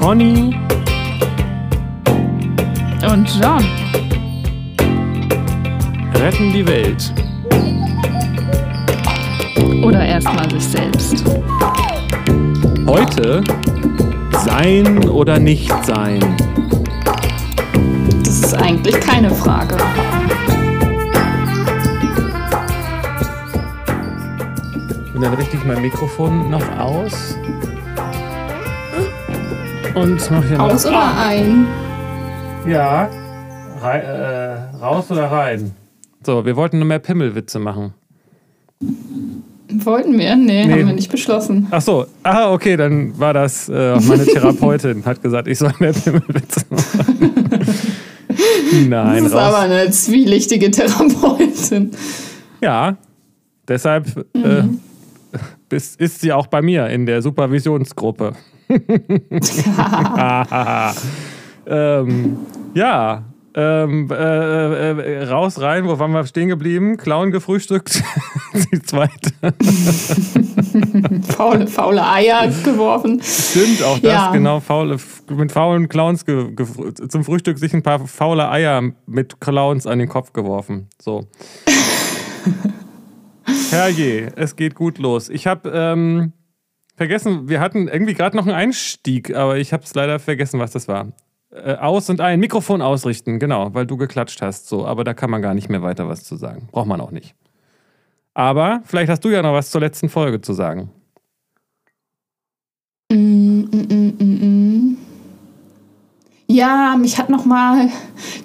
Conny und John retten die Welt. Oder erstmal sich selbst. Heute sein oder nicht sein. Das ist eigentlich keine Frage. Und dann richte ich mein Mikrofon noch aus. Und mach hier noch Aus oder ein? Ja. Rei äh, raus oder rein? So, wir wollten nur mehr Pimmelwitze machen. Wollten wir? Nee, Nee. haben wir nicht beschlossen. Ach so, ah, okay, dann war das äh, meine Therapeutin, hat gesagt, ich soll mehr Pimmelwitze machen. Nein, das ist raus. aber eine zwielichtige Therapeutin. Ja, deshalb Mhm. äh, ist sie auch bei mir in der Supervisionsgruppe. ähm, ja, ähm, äh, äh, raus, rein, wo waren wir stehen geblieben? Clown gefrühstückt. Die zweite. faule, faule Eier geworfen. Stimmt, auch das, Ja. genau. Faule, mit faulen Clowns ge, ge, zum Frühstück sich ein paar faule Eier mit Clowns an den Kopf geworfen. So. Herrje, es geht gut los. Ich habe ähm, vergessen, wir hatten irgendwie gerade noch einen Einstieg, aber ich habe es leider vergessen, was das war. Äh, aus und ein, Mikrofon ausrichten, genau, weil du geklatscht hast. So, aber da kann man gar nicht mehr weiter was zu sagen. Braucht man auch nicht. Aber vielleicht hast du ja noch was zur letzten Folge zu sagen. Mm, mm, mm. Ja, mich hat noch mal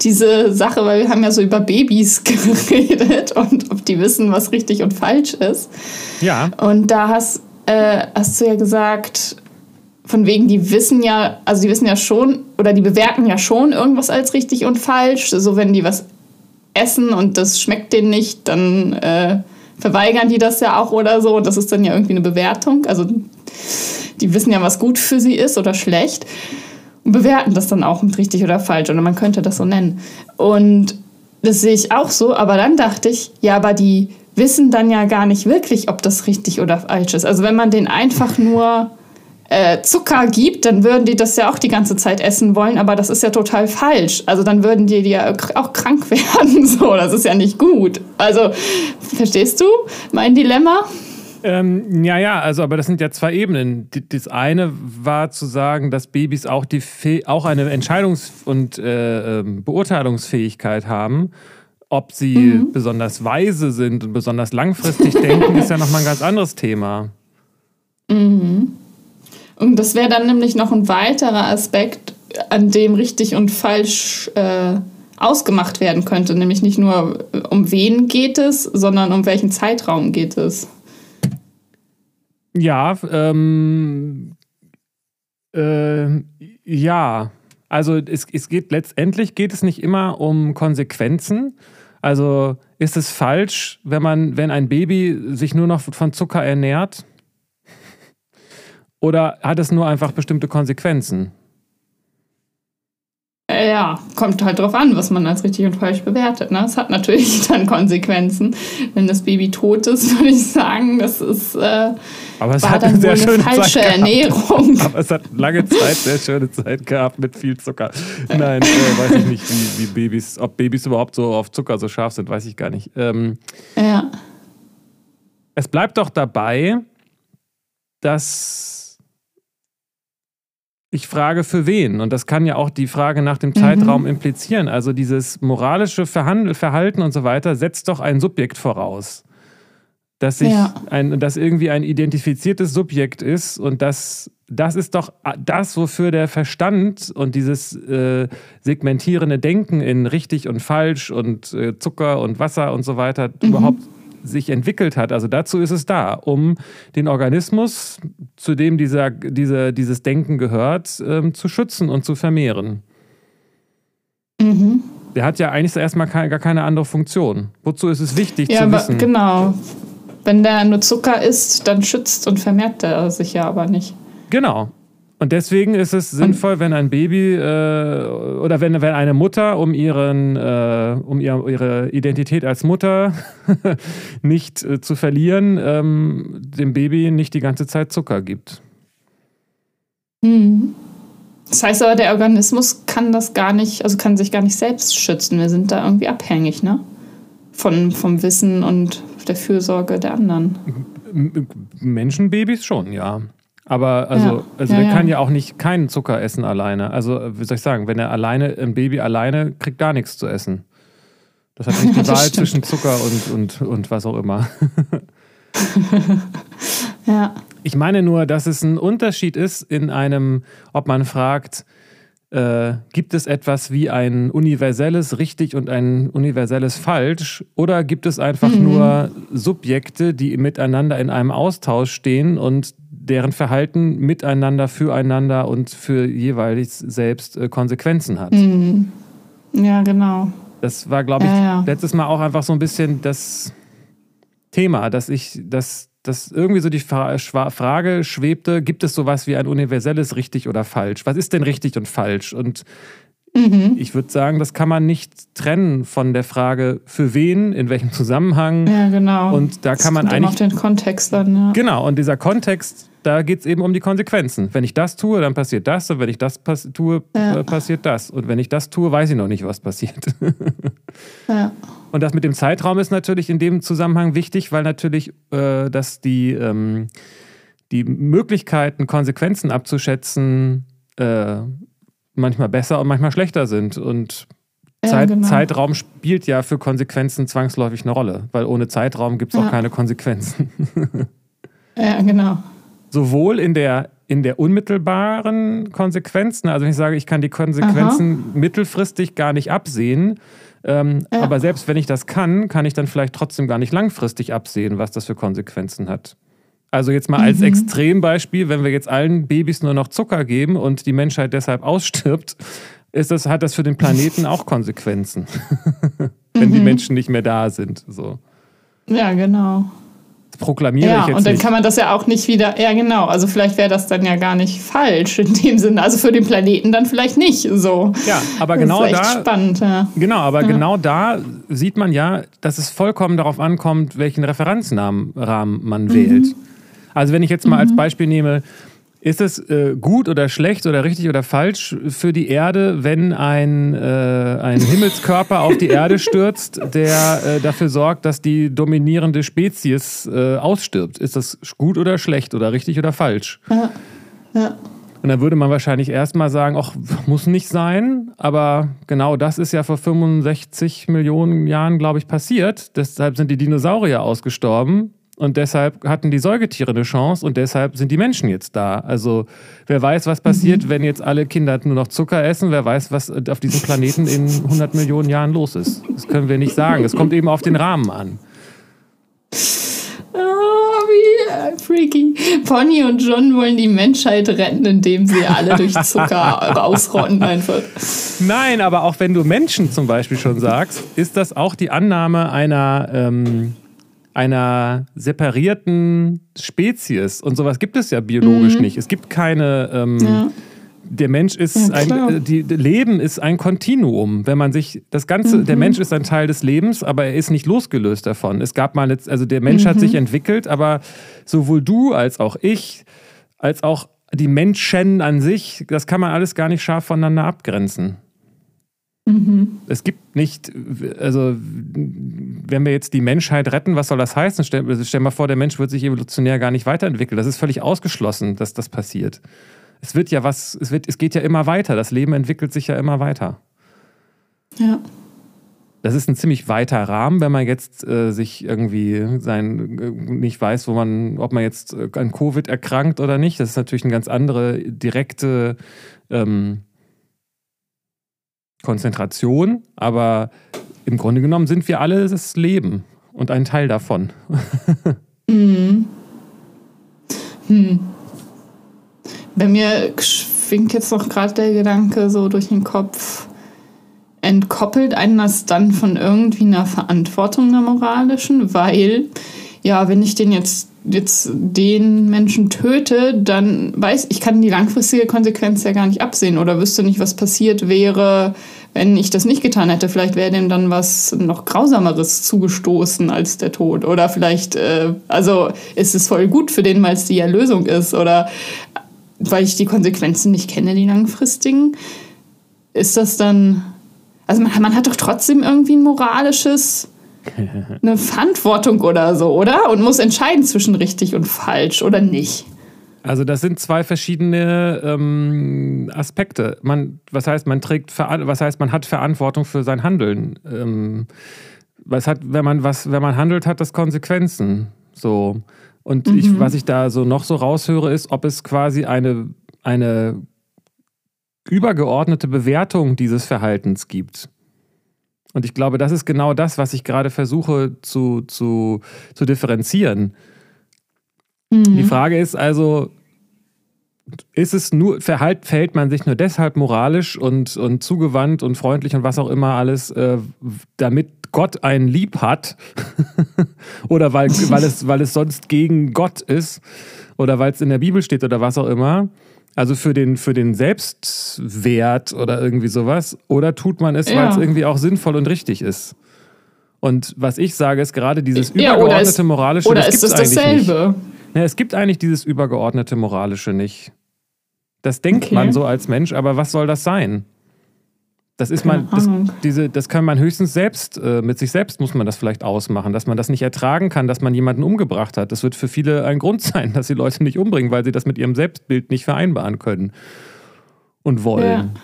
diese Sache, weil wir haben ja so über Babys geredet und ob die wissen, was richtig und falsch ist. Ja, Und da hast, äh, hast du ja gesagt, von wegen, die wissen ja, also die wissen ja schon, oder die bewerten ja schon irgendwas als richtig und falsch. So, wenn die was essen und das schmeckt denen nicht, dann äh, verweigern die das ja auch oder so. Und das ist dann ja irgendwie eine Bewertung. Also die wissen ja, was gut für sie ist oder schlecht. Und bewerten das dann auch mit richtig oder falsch. Oder man könnte das so nennen. Und das sehe ich auch so, aber dann dachte ich, ja, aber die wissen dann ja gar nicht wirklich, ob das richtig oder falsch ist. Also wenn man denen einfach nur äh, Zucker gibt, dann würden die das ja auch die ganze Zeit essen wollen, aber das ist ja total falsch. Also dann würden die ja auch krank werden. So, das ist ja nicht gut. Also, verstehst du mein Dilemma? Ähm, ja, ja, also aber das sind ja zwei Ebenen. Die- Das eine war zu sagen, dass Babys auch, die auch eine Entscheidungs- und äh, ähm, Beurteilungsfähigkeit haben. Ob sie besonders weise sind und besonders langfristig denken, ist ja nochmal ein ganz anderes Thema. Und das wäre dann nämlich noch ein weiterer Aspekt, an dem richtig und falsch äh, ausgemacht werden könnte. Nämlich nicht nur, äh, um wen geht es, sondern um welchen Zeitraum geht es. Ja, ähm, äh, ja. Also es, es geht letztendlich geht es nicht immer um Konsequenzen. Also ist es falsch, wenn man, wenn ein Baby sich nur noch von Zucker ernährt? Oder hat es nur einfach bestimmte Konsequenzen? Äh, ja, kommt halt drauf an, was man als richtig und falsch bewertet. Ne? Es hat natürlich dann Konsequenzen. Wenn das Baby tot ist, würde ich sagen, das ist, äh, Aber es war hat dann eine wohl sehr eine schöne falsche Zeit gehabt. Ernährung. Aber es hat lange Zeit sehr schöne Zeit gehabt mit viel Zucker. Nein, äh, weiß ich nicht, wie, wie Babys, ob Babys überhaupt so auf Zucker so scharf sind, weiß ich gar nicht. Ähm, Ja. es bleibt doch dabei, dass ich frage, für wen? Und das kann ja auch die Frage nach dem Zeitraum implizieren. Also dieses moralische Verhandel, Verhalten und so weiter setzt doch ein Subjekt voraus. Dass, sich Ja. ein, dass irgendwie ein identifiziertes Subjekt ist und das, das ist doch das, wofür der Verstand und dieses äh, segmentierende Denken in richtig und falsch und äh, Zucker und Wasser und so weiter überhaupt sich entwickelt hat. Also dazu ist es da, um den Organismus, zu dem dieser, diese, dieses Denken gehört, ähm, zu schützen und zu vermehren. Mhm. Der hat ja eigentlich erstmal gar keine andere Funktion. Wozu ist es wichtig Ja, zu wissen? genau. Wenn der nur Zucker isst, dann schützt und vermehrt er sich ja aber nicht. Genau. Und deswegen ist es sinnvoll, wenn ein Baby äh, oder wenn, wenn eine Mutter, um, ihren, äh, um ihr, ihre Identität als Mutter nicht äh, zu verlieren, ähm, dem Baby nicht die ganze Zeit Zucker gibt. Mhm. Das heißt aber, der Organismus kann das gar nicht, also kann sich gar nicht selbst schützen. Wir sind da irgendwie abhängig, ne? Von, vom Wissen und der Fürsorge der anderen. Menschenbabys schon, ja. Aber also, ja. also ja, der ja. kann ja auch nicht keinen Zucker essen alleine. Also, wie soll ich sagen, wenn er alleine, ein Baby alleine kriegt gar nichts zu essen. Das hat nicht die Wahl zwischen Zucker und, und, und was auch immer. ja. Ich meine nur, dass es ein Unterschied ist in einem, ob man fragt, äh, gibt es etwas wie ein universelles richtig und ein universelles falsch oder gibt es einfach mhm. nur Subjekte, die miteinander in einem Austausch stehen und deren Verhalten miteinander, füreinander und für jeweils selbst äh, Konsequenzen hat? Mhm. Ja, genau. Das war, glaube ich, ja, ja. letztes Mal auch einfach so ein bisschen das Thema, dass ich, dass, dass irgendwie so die Frage schwebte, gibt es sowas wie ein universelles richtig oder falsch? Was ist denn richtig und falsch? Und mhm. ich würde sagen, das kann man nicht trennen von der Frage, für wen, in welchem Zusammenhang. Ja, genau. Und da das kann man eigentlich. Auf den Kontext dann, ja. Genau, und dieser Kontext da geht es eben um die Konsequenzen. Wenn ich das tue, dann passiert das. Und wenn ich das pass tue, ja. Äh, passiert das. Und wenn ich das tue, weiß ich noch nicht, was passiert. ja. Und das mit dem Zeitraum ist natürlich in dem Zusammenhang wichtig, weil natürlich, äh, dass die, ähm, die Möglichkeiten, Konsequenzen abzuschätzen, äh, manchmal besser und manchmal schlechter sind. Und ja, Zeit, genau. Zeitraum spielt ja für Konsequenzen zwangsläufig eine Rolle, weil ohne Zeitraum gibt es auch keine Konsequenzen. ja, genau sowohl in der, in der unmittelbaren Konsequenzen, also wenn ich sage, ich kann die Konsequenzen Aha. mittelfristig gar nicht absehen, ähm, ja. aber selbst wenn ich das kann, kann ich dann vielleicht trotzdem gar nicht langfristig absehen, was das für Konsequenzen hat. Also jetzt mal als mhm. Extrembeispiel, wenn wir jetzt allen Babys nur noch Zucker geben und die Menschheit deshalb ausstirbt, ist das, hat das für den Planeten auch Konsequenzen, wenn mhm. die Menschen nicht mehr da sind. So. Ja, genau proklamiere ja, ich jetzt und dann nicht. kann man das ja auch nicht wieder, ja genau, also vielleicht wäre das dann ja gar nicht falsch in dem Sinne, also für den Planeten dann vielleicht nicht so. Ja, aber genau das ist da, spannend, ja. genau, aber ja. genau da sieht man ja, dass es vollkommen darauf ankommt, welchen Referenzrahmen man mhm. wählt. Also wenn ich jetzt mal mhm. als Beispiel nehme, ist es äh, gut oder schlecht oder richtig oder falsch für die Erde, wenn ein, äh, ein Himmelskörper auf die Erde stürzt, der äh, dafür sorgt, dass die dominierende Spezies äh, ausstirbt? Ist das gut oder schlecht oder richtig oder falsch? Ja. ja. Und dann würde man wahrscheinlich erstmal sagen, ach, muss nicht sein, aber genau das ist ja vor 65 Millionen Jahren, glaube ich, passiert. Deshalb sind die Dinosaurier ausgestorben und deshalb hatten die Säugetiere eine Chance und deshalb sind die Menschen jetzt da. Also wer weiß, was passiert, mhm. wenn jetzt alle Kinder nur noch Zucker essen. Wer weiß, was auf diesem Planeten in 100 Millionen Jahren los ist. Das können wir nicht sagen. Es kommt eben auf den Rahmen an. Oh, wie äh, freaky. Pony und John wollen die Menschheit retten, indem sie alle durch Zucker ausrotten einfach. Nein, aber auch wenn du Menschen zum Beispiel schon sagst, ist das auch die Annahme einer... Ähm, einer separierten Spezies. Und sowas gibt es ja biologisch mhm. nicht. Es gibt keine. Ähm, ja. Der Mensch ist ja, ein, äh, die, Leben ist ein Kontinuum. Wenn man sich das Ganze, mhm. der Mensch ist ein Teil des Lebens, aber er ist nicht losgelöst davon. Es gab mal, jetzt, also der Mensch mhm. hat sich entwickelt, aber sowohl du als auch ich, als auch die Menschen an sich, das kann man alles gar nicht scharf voneinander abgrenzen. Mhm. Es gibt nicht, also wenn wir jetzt die Menschheit retten, was soll das heißen? Stell, stell mal vor, der Mensch wird sich evolutionär gar nicht weiterentwickeln. Das ist völlig ausgeschlossen, dass das passiert. Es wird ja was, es, wird, es geht ja immer weiter. Das Leben entwickelt sich ja immer weiter. Ja. Das ist ein ziemlich weiter Rahmen, wenn man jetzt äh, sich irgendwie sein äh, nicht weiß, wo man, ob man jetzt äh, an Covid erkrankt oder nicht. Das ist natürlich eine ganz andere direkte ähm, Konzentration, aber im Grunde genommen sind wir alle das Leben und ein Teil davon. mhm. hm. Bei mir schwingt jetzt noch gerade der Gedanke so durch den Kopf, entkoppelt einen das dann von irgendwie einer Verantwortung einer moralischen, weil ja, wenn ich den jetzt jetzt den Menschen töte, dann weiß ich, kann die langfristige Konsequenz ja gar nicht absehen oder wüsste nicht, was passiert wäre, wenn ich das nicht getan hätte. Vielleicht wäre dem dann was noch Grausameres zugestoßen als der Tod. Oder vielleicht, äh, also ist es voll gut für den, weil es die Erlösung ist. Oder weil ich die Konsequenzen nicht kenne, die langfristigen, ist das dann. Also man, man hat doch trotzdem irgendwie ein moralisches, eine Verantwortung oder so, oder? Und muss entscheiden zwischen richtig und falsch oder nicht. Also das sind zwei verschiedene ähm, Aspekte. Man, was heißt, man trägt, was heißt, man hat Verantwortung für sein Handeln. Ähm, was hat, wenn man was, wenn man handelt, hat das Konsequenzen. So und mhm. ich, was ich da so noch so raushöre, ist, ob es quasi eine eine übergeordnete Bewertung dieses Verhaltens gibt. Und ich glaube, das ist genau das, was ich gerade versuche zu, zu, zu differenzieren. Mhm. Die Frage ist also, ist es nur, verhält, verhält man sich nur deshalb moralisch und, und zugewandt und freundlich und was auch immer alles, äh, damit Gott einen lieb hat? oder weil, weil, es, weil es sonst gegen Gott ist? Oder weil es in der Bibel steht oder was auch immer? Also für den, für den Selbstwert oder irgendwie sowas? Oder tut man es, ja. weil es irgendwie auch sinnvoll und richtig ist? Und was ich sage, ist gerade dieses ja, übergeordnete ist, moralische. Oder ist es dasselbe? Ja, es gibt eigentlich dieses übergeordnete Moralische nicht. Das denkt okay. man so als Mensch, aber was soll das sein? Das ist man, das, diese, das kann man höchstens selbst, äh, mit sich selbst muss man das vielleicht ausmachen, dass man das nicht ertragen kann, dass man jemanden umgebracht hat. Das wird für viele ein Grund sein, dass sie Leute nicht umbringen, weil sie das mit ihrem Selbstbild nicht vereinbaren können und wollen.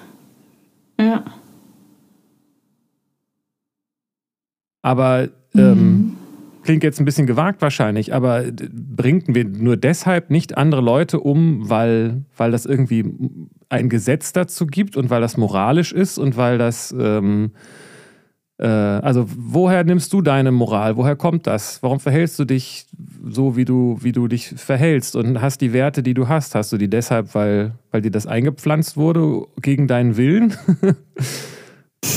Ja. ja. Aber ähm, mhm. Klingt jetzt ein bisschen gewagt wahrscheinlich, aber bringen wir nur deshalb nicht andere Leute um, weil, weil das irgendwie ein Gesetz dazu gibt und weil das moralisch ist und weil das... Ähm, äh, also woher nimmst du deine Moral? Woher kommt das? Warum verhältst du dich so, wie du, wie du dich verhältst und hast die Werte, die du hast? Hast du die deshalb, weil, weil dir das eingepflanzt wurde gegen deinen Willen?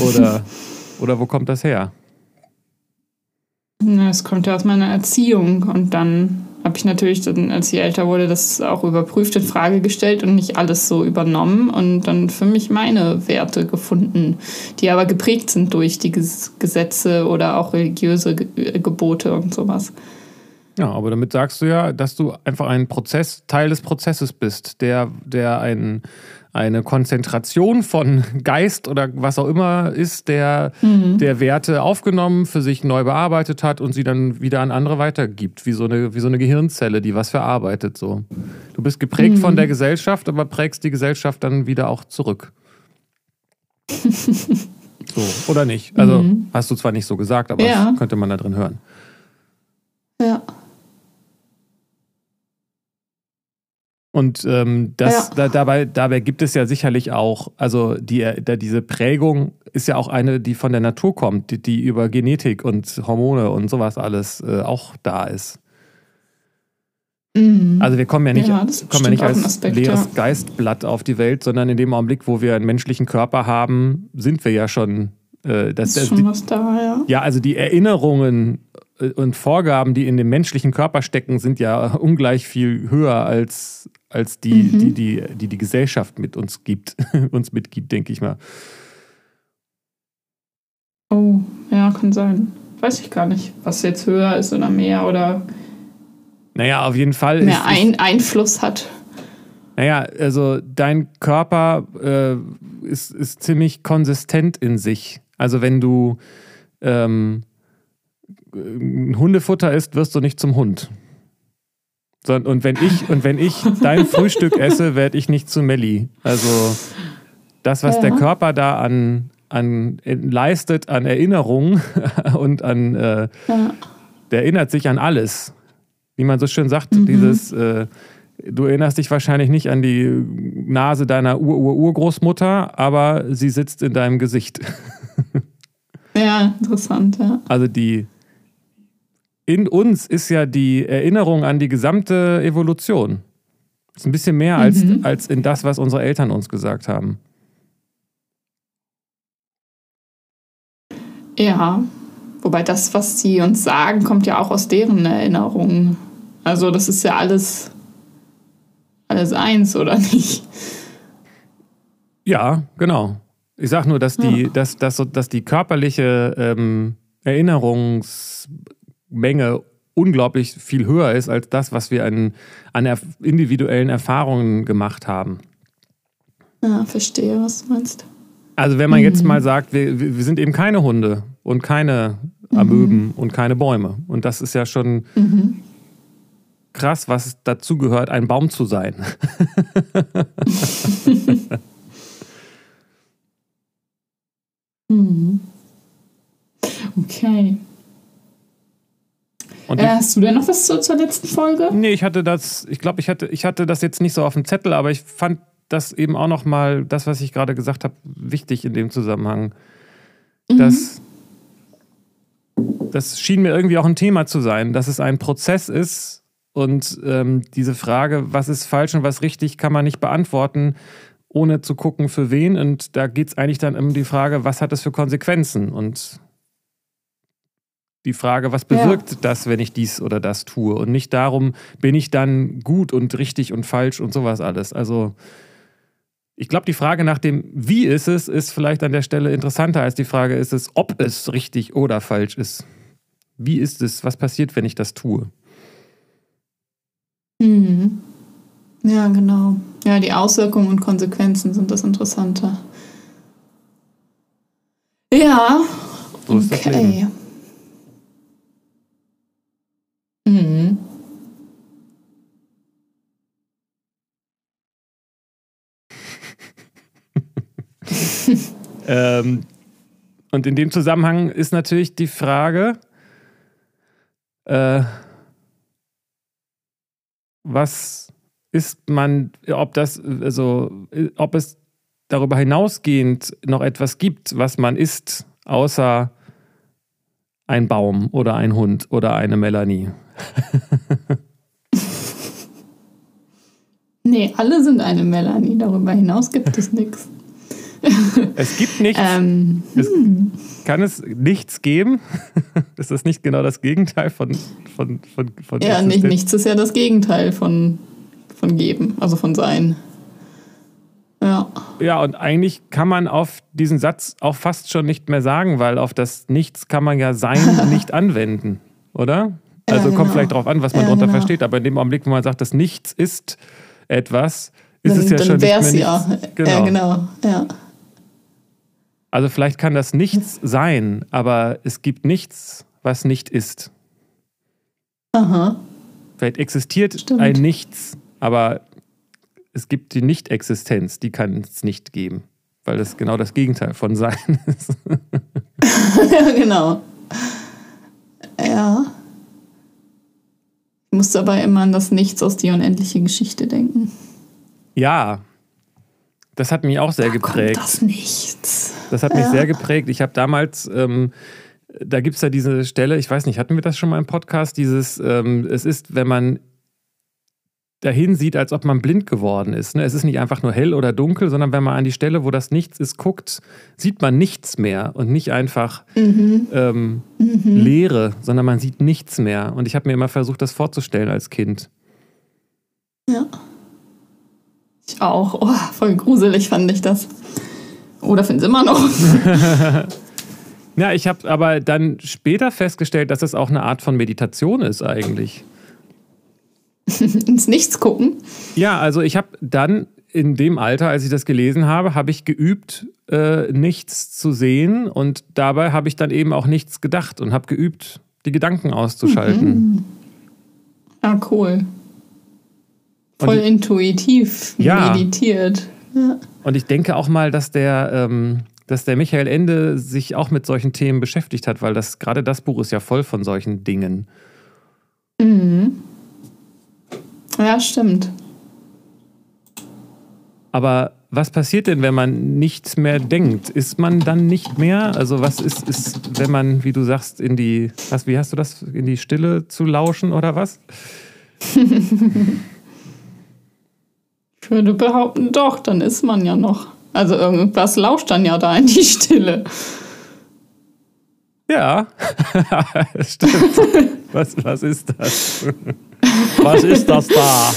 oder, oder wo kommt das her? Es kommt ja aus meiner Erziehung und dann habe ich natürlich, dann, als ich älter wurde, das auch überprüft, in Frage gestellt und nicht alles so übernommen und dann für mich meine Werte gefunden, die aber geprägt sind durch die Gesetze oder auch religiöse Gebote und sowas. Ja, aber damit sagst du ja, dass du einfach ein Prozess, Teil des Prozesses bist, der, der ein, eine Konzentration von Geist oder was auch immer ist, der, mhm. der Werte aufgenommen, für sich neu bearbeitet hat und sie dann wieder an andere weitergibt, wie so eine, wie so eine Gehirnzelle, die was verarbeitet. So. Du bist geprägt mhm. von der Gesellschaft, aber prägst die Gesellschaft dann wieder auch zurück. so, oder nicht? Also mhm. hast du zwar nicht so gesagt, aber ja. das könnte man da drin hören. Ja. Und ähm, das, ja. da, dabei, dabei gibt es ja sicherlich auch, also die, da, diese Prägung ist ja auch eine, die von der Natur kommt, die, die über Genetik und Hormone und sowas alles äh, auch da ist. Mhm. Also wir kommen ja nicht, ja, kommen ja nicht als Aspekt, leeres ja. Geistblatt auf die Welt, sondern in dem Augenblick, wo wir einen menschlichen Körper haben, sind wir ja schon. Äh, das, ist schon die, was da, ja. Ja, also die Erinnerungen äh, und Vorgaben, die in dem menschlichen Körper stecken, sind ja ungleich viel höher als als die, mhm. die, die, die die Gesellschaft mit uns gibt, uns mitgibt, denke ich mal. Oh, ja, kann sein. Weiß ich gar nicht, was jetzt höher ist oder mehr oder. Naja, auf jeden Fall. Mehr ist, ein, Einfluss hat. Naja, also dein Körper äh, ist, ist ziemlich konsistent in sich. Also wenn du ähm, Hundefutter isst, wirst du nicht zum Hund. Und wenn ich, und wenn ich dein Frühstück esse, werde ich nicht zu Melli. Also das, was ja. der Körper da an, an leistet, an Erinnerungen und an äh, ja. der erinnert sich an alles. Wie man so schön sagt, mhm. dieses äh, Du erinnerst dich wahrscheinlich nicht an die Nase deiner Ur-Ur-Urgroßmutter, aber sie sitzt in deinem Gesicht. Ja, interessant, ja. Also die, in uns ist ja die Erinnerung an die gesamte Evolution. Das ist ein bisschen mehr als, mhm. als in das, was unsere Eltern uns gesagt haben. Ja, wobei das, was sie uns sagen, kommt ja auch aus deren Erinnerungen. Also das ist ja alles, alles eins, oder nicht? Ja, genau. Ich sage nur, dass die, ja. dass, dass, dass die körperliche ähm, Erinnerungs Menge unglaublich viel höher ist als das, was wir an, an individuellen Erfahrungen gemacht haben. Ja, verstehe, was du meinst. Also wenn man mhm. jetzt mal sagt, wir, wir sind eben keine Hunde und keine Amöben mhm. und keine Bäume. Und das ist ja schon mhm. krass, was dazu gehört, ein Baum zu sein. mhm. Okay. Und äh, hast du denn noch was zur, zur letzten Folge? Nee, ich hatte das, ich glaube, ich hatte, ich hatte das jetzt nicht so auf dem Zettel, aber ich fand das eben auch noch mal, das, was ich gerade gesagt habe, wichtig in dem Zusammenhang. Mhm. Dass das schien mir irgendwie auch ein Thema zu sein, dass es ein Prozess ist und ähm, diese Frage, was ist falsch und was richtig, kann man nicht beantworten, ohne zu gucken, für wen. Und da geht es eigentlich dann um die Frage, was hat es für Konsequenzen? Und die Frage, was bewirkt ja. das, wenn ich dies oder das tue? Und nicht darum, bin ich dann gut und richtig und falsch und sowas alles. Also ich glaube, die Frage nach dem Wie ist es, ist vielleicht an der Stelle interessanter als die Frage, ist es, ob es richtig oder falsch ist. Wie ist es? Was passiert, wenn ich das tue? Mhm. Ja, genau. Ja, die Auswirkungen und Konsequenzen sind das Interessante. Ja, so okay. Mhm. ähm, und in dem Zusammenhang ist natürlich die Frage, äh, was ist man, ob das, also, ob es darüber hinausgehend noch etwas gibt, was man isst, außer ein Baum oder ein Hund oder eine Melanie. nee, alle sind eine Melanie. Darüber hinaus gibt es nichts. Es gibt nichts. Ähm, es, hm. kann es nichts geben? ist das nicht genau das Gegenteil von, von, von, von Ja, nicht, nichts ist ja das Gegenteil von, von geben, also von sein. Ja. Ja, und eigentlich kann man auf diesen Satz auch fast schon nicht mehr sagen, weil auf das Nichts kann man ja Sein nicht anwenden, oder? Also ja, genau. kommt vielleicht darauf an, was man ja, darunter genau. versteht, aber in dem Augenblick, wo man sagt, das Nichts ist etwas, ist dann, es ja schon nicht mehr nichts. Ja. Genau. ja, genau. Ja. Also vielleicht kann das nichts sein, aber es gibt nichts, was nicht ist. Aha. Vielleicht existiert Stimmt. ein Nichts, aber es gibt die Nicht-Existenz, die kann es nicht geben, weil das genau das Gegenteil von Sein ist. ja, genau. Ja. Ich muss dabei immer an das Nichts aus die unendliche Geschichte denken. Ja, das hat mich auch sehr da geprägt. Das Nichts. Das hat mich ja. sehr geprägt. Ich habe damals, ähm, da gibt es ja diese Stelle, ich weiß nicht, hatten wir das schon mal im Podcast, dieses, ähm, es ist, wenn man dahin sieht, als ob man blind geworden ist. Ne? Es ist nicht einfach nur hell oder dunkel, sondern wenn man an die Stelle, wo das Nichts ist, guckt, sieht man nichts mehr und nicht einfach mhm. Ähm, mhm. Leere, sondern man sieht nichts mehr. Und ich habe mir immer versucht, das vorzustellen als Kind. Ja. Ich auch. Oh, voll gruselig fand ich das. Oder finde es immer noch. ja, ich habe aber dann später festgestellt, dass es auch eine Art von Meditation ist eigentlich. Ins Nichts gucken? Ja, also ich habe dann in dem Alter, als ich das gelesen habe, habe ich geübt, äh, nichts zu sehen und dabei habe ich dann eben auch nichts gedacht und habe geübt, die Gedanken auszuschalten. Mhm. Ah, cool. Voll ich, intuitiv ja. meditiert. Ja. Und ich denke auch mal, dass der, ähm, dass der Michael Ende sich auch mit solchen Themen beschäftigt hat, weil das gerade das Buch ist ja voll von solchen Dingen. Mhm. Ja, stimmt. Aber was passiert denn, wenn man nichts mehr denkt? Ist man dann nicht mehr? Also was ist, ist, wenn man, wie du sagst, in die, was, wie hast du das, in die Stille zu lauschen oder was? Ich würde behaupten, doch, dann ist man ja noch. Also irgendwas lauscht dann ja da in die Stille. Ja, stimmt. Was, was ist das? Was ist das da?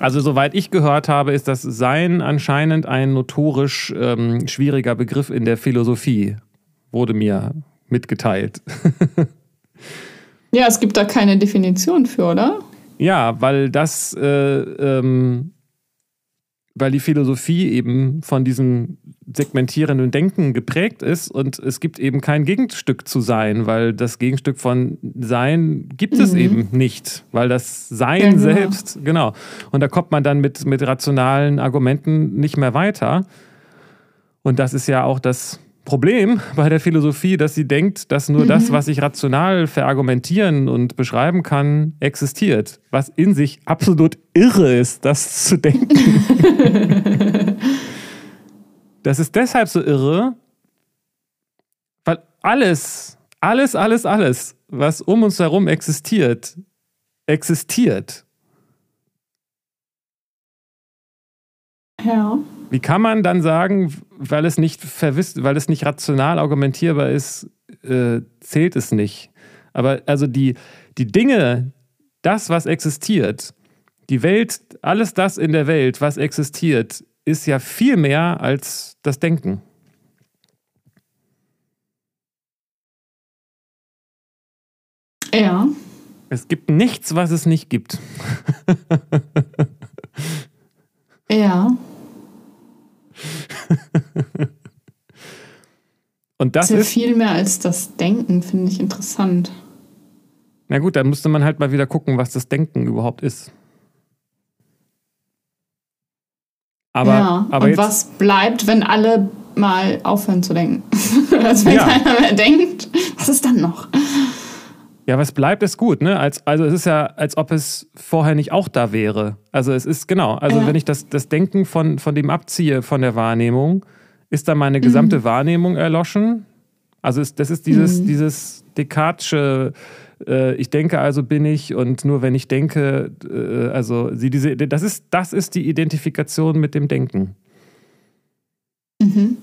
Also, soweit ich gehört habe, ist das Sein anscheinend ein notorisch ähm, schwieriger Begriff in der Philosophie. Wurde mir mitgeteilt. ja, es gibt da keine Definition für, oder? Ja, weil das, äh, ähm, weil die Philosophie eben von diesem segmentierenden Denken geprägt ist und es gibt eben kein Gegenstück zu sein, weil das Gegenstück von Sein gibt es mhm. eben nicht, weil das Sein genau. selbst, genau. Und da kommt man dann mit, mit rationalen Argumenten nicht mehr weiter. Und das ist ja auch das Problem bei der Philosophie, dass sie denkt, dass nur mhm. das, was ich rational verargumentieren und beschreiben kann, existiert. Was in sich absolut irre ist, das zu denken. das ist deshalb so irre, weil alles, alles, alles, alles, was um uns herum existiert, existiert. Ja. Wie kann man dann sagen, weil es nicht verwisst, weil es nicht rational argumentierbar ist, äh, zählt es nicht? Aber also die, die Dinge, das, was existiert, die Welt, alles das in der Welt, was existiert, ist ja viel mehr als das Denken. Ja. Es gibt nichts, was es nicht gibt. ja. Und das, das ist viel mehr als das Denken, finde ich interessant. Na gut, dann müsste man halt mal wieder gucken, was das Denken überhaupt ist. Aber, ja, aber und was bleibt, wenn alle mal aufhören zu denken? also wenn ja. keiner mehr denkt, was ist dann noch? Ja, was bleibt, ist gut, ne? Als, also es ist ja, als ob es vorher nicht auch da wäre. Also es ist, genau, also ja. wenn ich das, das Denken von, von dem abziehe, von der Wahrnehmung, ist dann meine gesamte mhm. Wahrnehmung erloschen. Also es, das ist dieses, mhm. dieses Descartesche, äh, ich denke, also bin ich und nur wenn ich denke, äh, also sie, diese, das ist, das ist die Identifikation mit dem Denken. Mhm.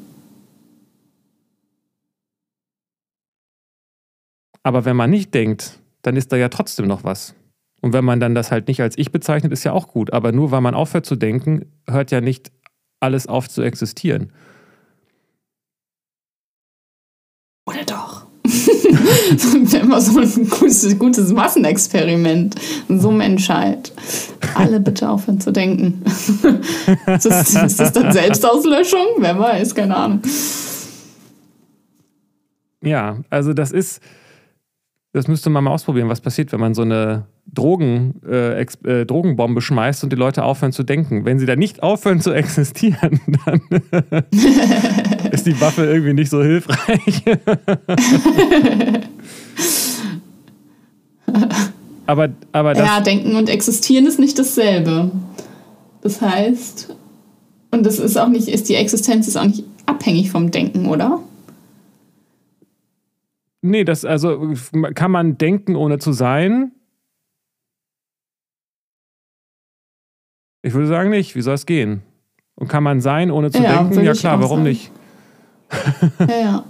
Aber wenn man nicht denkt, dann ist da ja trotzdem noch was. Und wenn man dann das halt nicht als ich bezeichnet, ist ja auch gut. Aber nur weil man aufhört zu denken, hört ja nicht alles auf zu existieren. Oder doch? wäre immer so ein gutes, gutes Massenexperiment. So Menschheit. Alle bitte aufhören zu denken. ist, das, ist das dann Selbstauslöschung? Wer weiß, keine Ahnung. Ja, also das ist das müsste man mal ausprobieren, was passiert, wenn man so eine Drogen, äh, äh, Drogenbombe schmeißt und die Leute aufhören zu denken. Wenn sie da nicht aufhören zu existieren, dann ist die Waffe irgendwie nicht so hilfreich. aber, aber das ja, denken und existieren ist nicht dasselbe. Das heißt, und das ist auch nicht, ist die Existenz ist auch nicht abhängig vom Denken, oder? Nee, das, also kann man denken, ohne zu sein? Ich würde sagen nicht. Wie soll es gehen? Und kann man sein, ohne zu ja, denken? Ja, klar, warum sagen. nicht? ja, ja.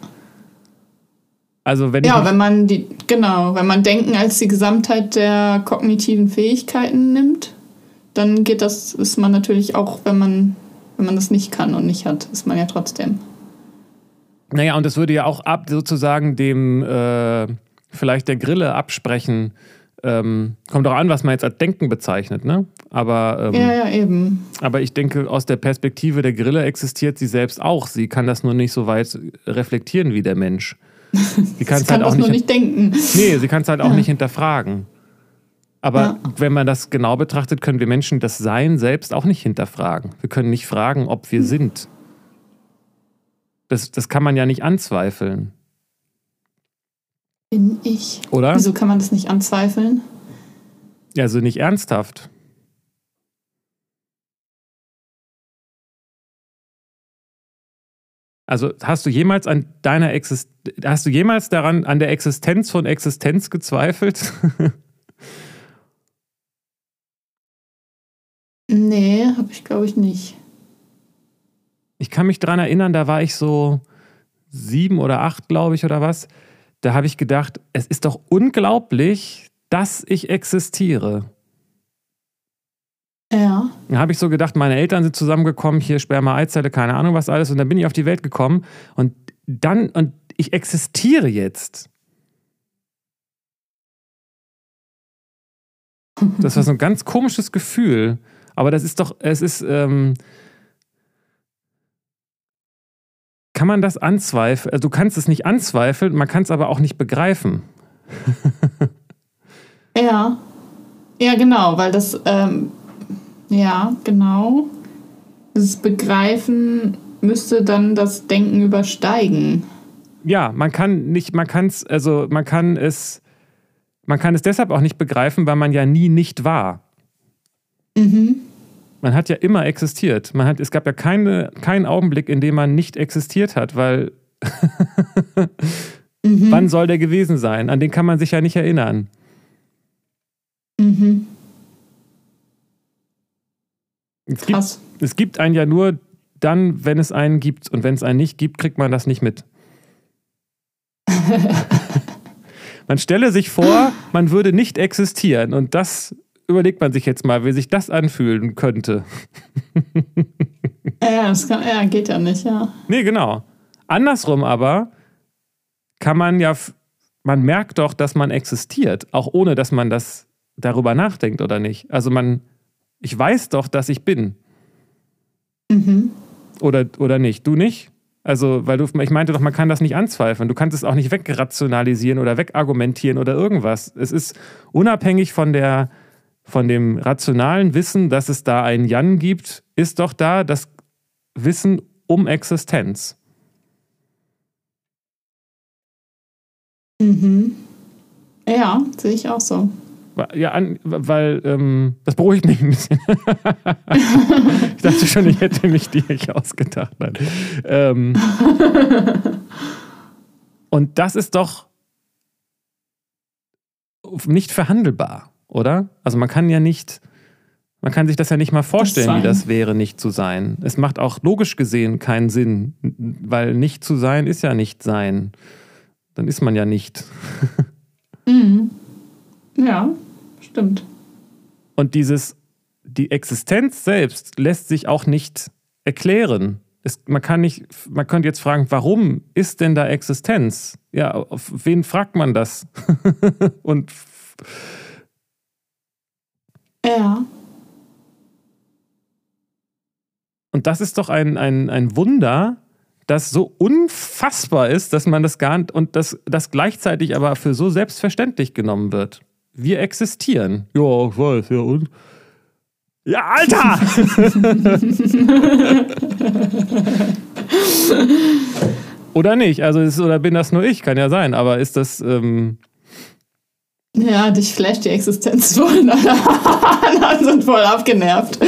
Also wenn ja, wenn man die, genau, wenn man Denken als die Gesamtheit der kognitiven Fähigkeiten nimmt, dann geht das, ist man natürlich auch, wenn man, wenn man das nicht kann und nicht hat, ist man ja trotzdem. Naja, und das würde ja auch ab sozusagen dem äh, vielleicht der Grille absprechen. Ähm, kommt auch an, was man jetzt als Denken bezeichnet, ne? Aber, ähm, ja, ja, eben. Aber ich denke, aus der Perspektive der Grille existiert sie selbst auch. Sie kann das nur nicht so weit reflektieren wie der Mensch. Sie, kann es halt auch nicht, nicht denken. Nee, sie kann es halt auch ja. nicht hinterfragen. Aber ja. wenn man das genau betrachtet, können wir Menschen das Sein selbst auch nicht hinterfragen. Wir können nicht fragen, ob wir hm. sind. Das, das kann man ja nicht anzweifeln. Bin ich. Oder? Wieso kann man das nicht anzweifeln? Ja, also nicht ernsthaft. Also hast du jemals an deiner Exist hast du jemals daran an der Existenz von Existenz gezweifelt? nee, habe ich glaube ich nicht ich kann mich daran erinnern, da war ich so sieben oder acht, glaube ich, oder was. Da habe ich gedacht, es ist doch unglaublich, dass ich existiere. Ja. Dann habe ich so gedacht, meine Eltern sind zusammengekommen, hier Sperma, Eizelle, keine Ahnung was alles. Und dann bin ich auf die Welt gekommen und dann, und ich existiere jetzt. Das war so ein ganz komisches Gefühl. Aber das ist doch, es ist, ähm, kann man das anzweifeln? Also du kannst es nicht anzweifeln, man kann es aber auch nicht begreifen. ja. Ja, genau, weil das, ähm, ja, genau. Das Begreifen müsste dann das Denken übersteigen. Ja, man kann nicht, man kann es, also man kann es, man kann es deshalb auch nicht begreifen, weil man ja nie nicht war. Mhm. Man hat ja immer existiert. Man hat, es gab ja keine, keinen Augenblick, in dem man nicht existiert hat, weil mhm. wann soll der gewesen sein? An den kann man sich ja nicht erinnern. Mhm. Es Krass. Gibt, es gibt einen ja nur dann, wenn es einen gibt. Und wenn es einen nicht gibt, kriegt man das nicht mit. man stelle sich vor, man würde nicht existieren. Und das überlegt man sich jetzt mal, wie sich das anfühlen könnte. ja, das kann, ja, geht ja nicht, ja. Nee, genau. Andersrum aber kann man ja, man merkt doch, dass man existiert, auch ohne dass man das darüber nachdenkt oder nicht. Also man, ich weiß doch, dass ich bin. Mhm. Oder, oder nicht? Du nicht? Also, weil du, ich meinte doch, man kann das nicht anzweifeln. Du kannst es auch nicht wegrationalisieren oder wegargumentieren oder irgendwas. Es ist unabhängig von der, von dem rationalen Wissen, dass es da einen Jan gibt, ist doch da das Wissen um Existenz. Mhm. Ja, sehe ich auch so. Ja, an, weil ähm, das beruhigt mich ein bisschen. ich dachte schon, ich hätte mich die nicht ausgedacht. Ähm, und das ist doch nicht verhandelbar, oder? Also man kann ja nicht, man kann sich das ja nicht mal vorstellen, das wie das wäre, nicht zu sein. Es macht auch logisch gesehen keinen Sinn, weil nicht zu sein ist ja nicht sein. Dann ist man ja nicht. mhm. Ja, Stimmt. Und dieses, die Existenz selbst lässt sich auch nicht erklären. Es, man kann nicht, man könnte jetzt fragen, warum ist denn da Existenz? Ja, auf wen fragt man das? Und ja. Und das ist doch ein, ein, ein Wunder, das so unfassbar ist, dass man das gar nicht und das, das gleichzeitig aber für so selbstverständlich genommen wird. Wir existieren. Ja, ich weiß, ja und? Ja, Alter! oder nicht? Also ist, oder bin das nur ich? Kann ja sein, aber ist das. Ähm ja, dich flasht die Existenz voll. Alle sind voll abgenervt.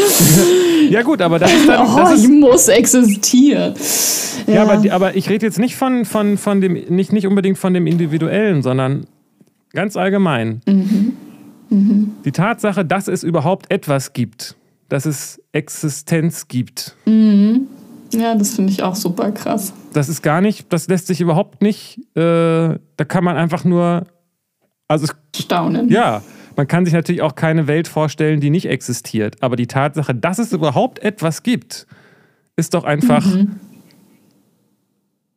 ja, gut, aber das ist dann. Oh, das ist, ich muss existieren. Ja, ja aber, aber ich rede jetzt nicht von, von, von dem, nicht, nicht unbedingt von dem Individuellen, sondern Ganz allgemein. Mhm. Mhm. Die Tatsache, dass es überhaupt etwas gibt, dass es Existenz gibt. Mhm. Ja, das finde ich auch super krass. Das ist gar nicht, das lässt sich überhaupt nicht, äh, da kann man einfach nur, also staunen. Ja, man kann sich natürlich auch keine Welt vorstellen, die nicht existiert. Aber die Tatsache, dass es überhaupt etwas gibt, ist doch einfach mhm.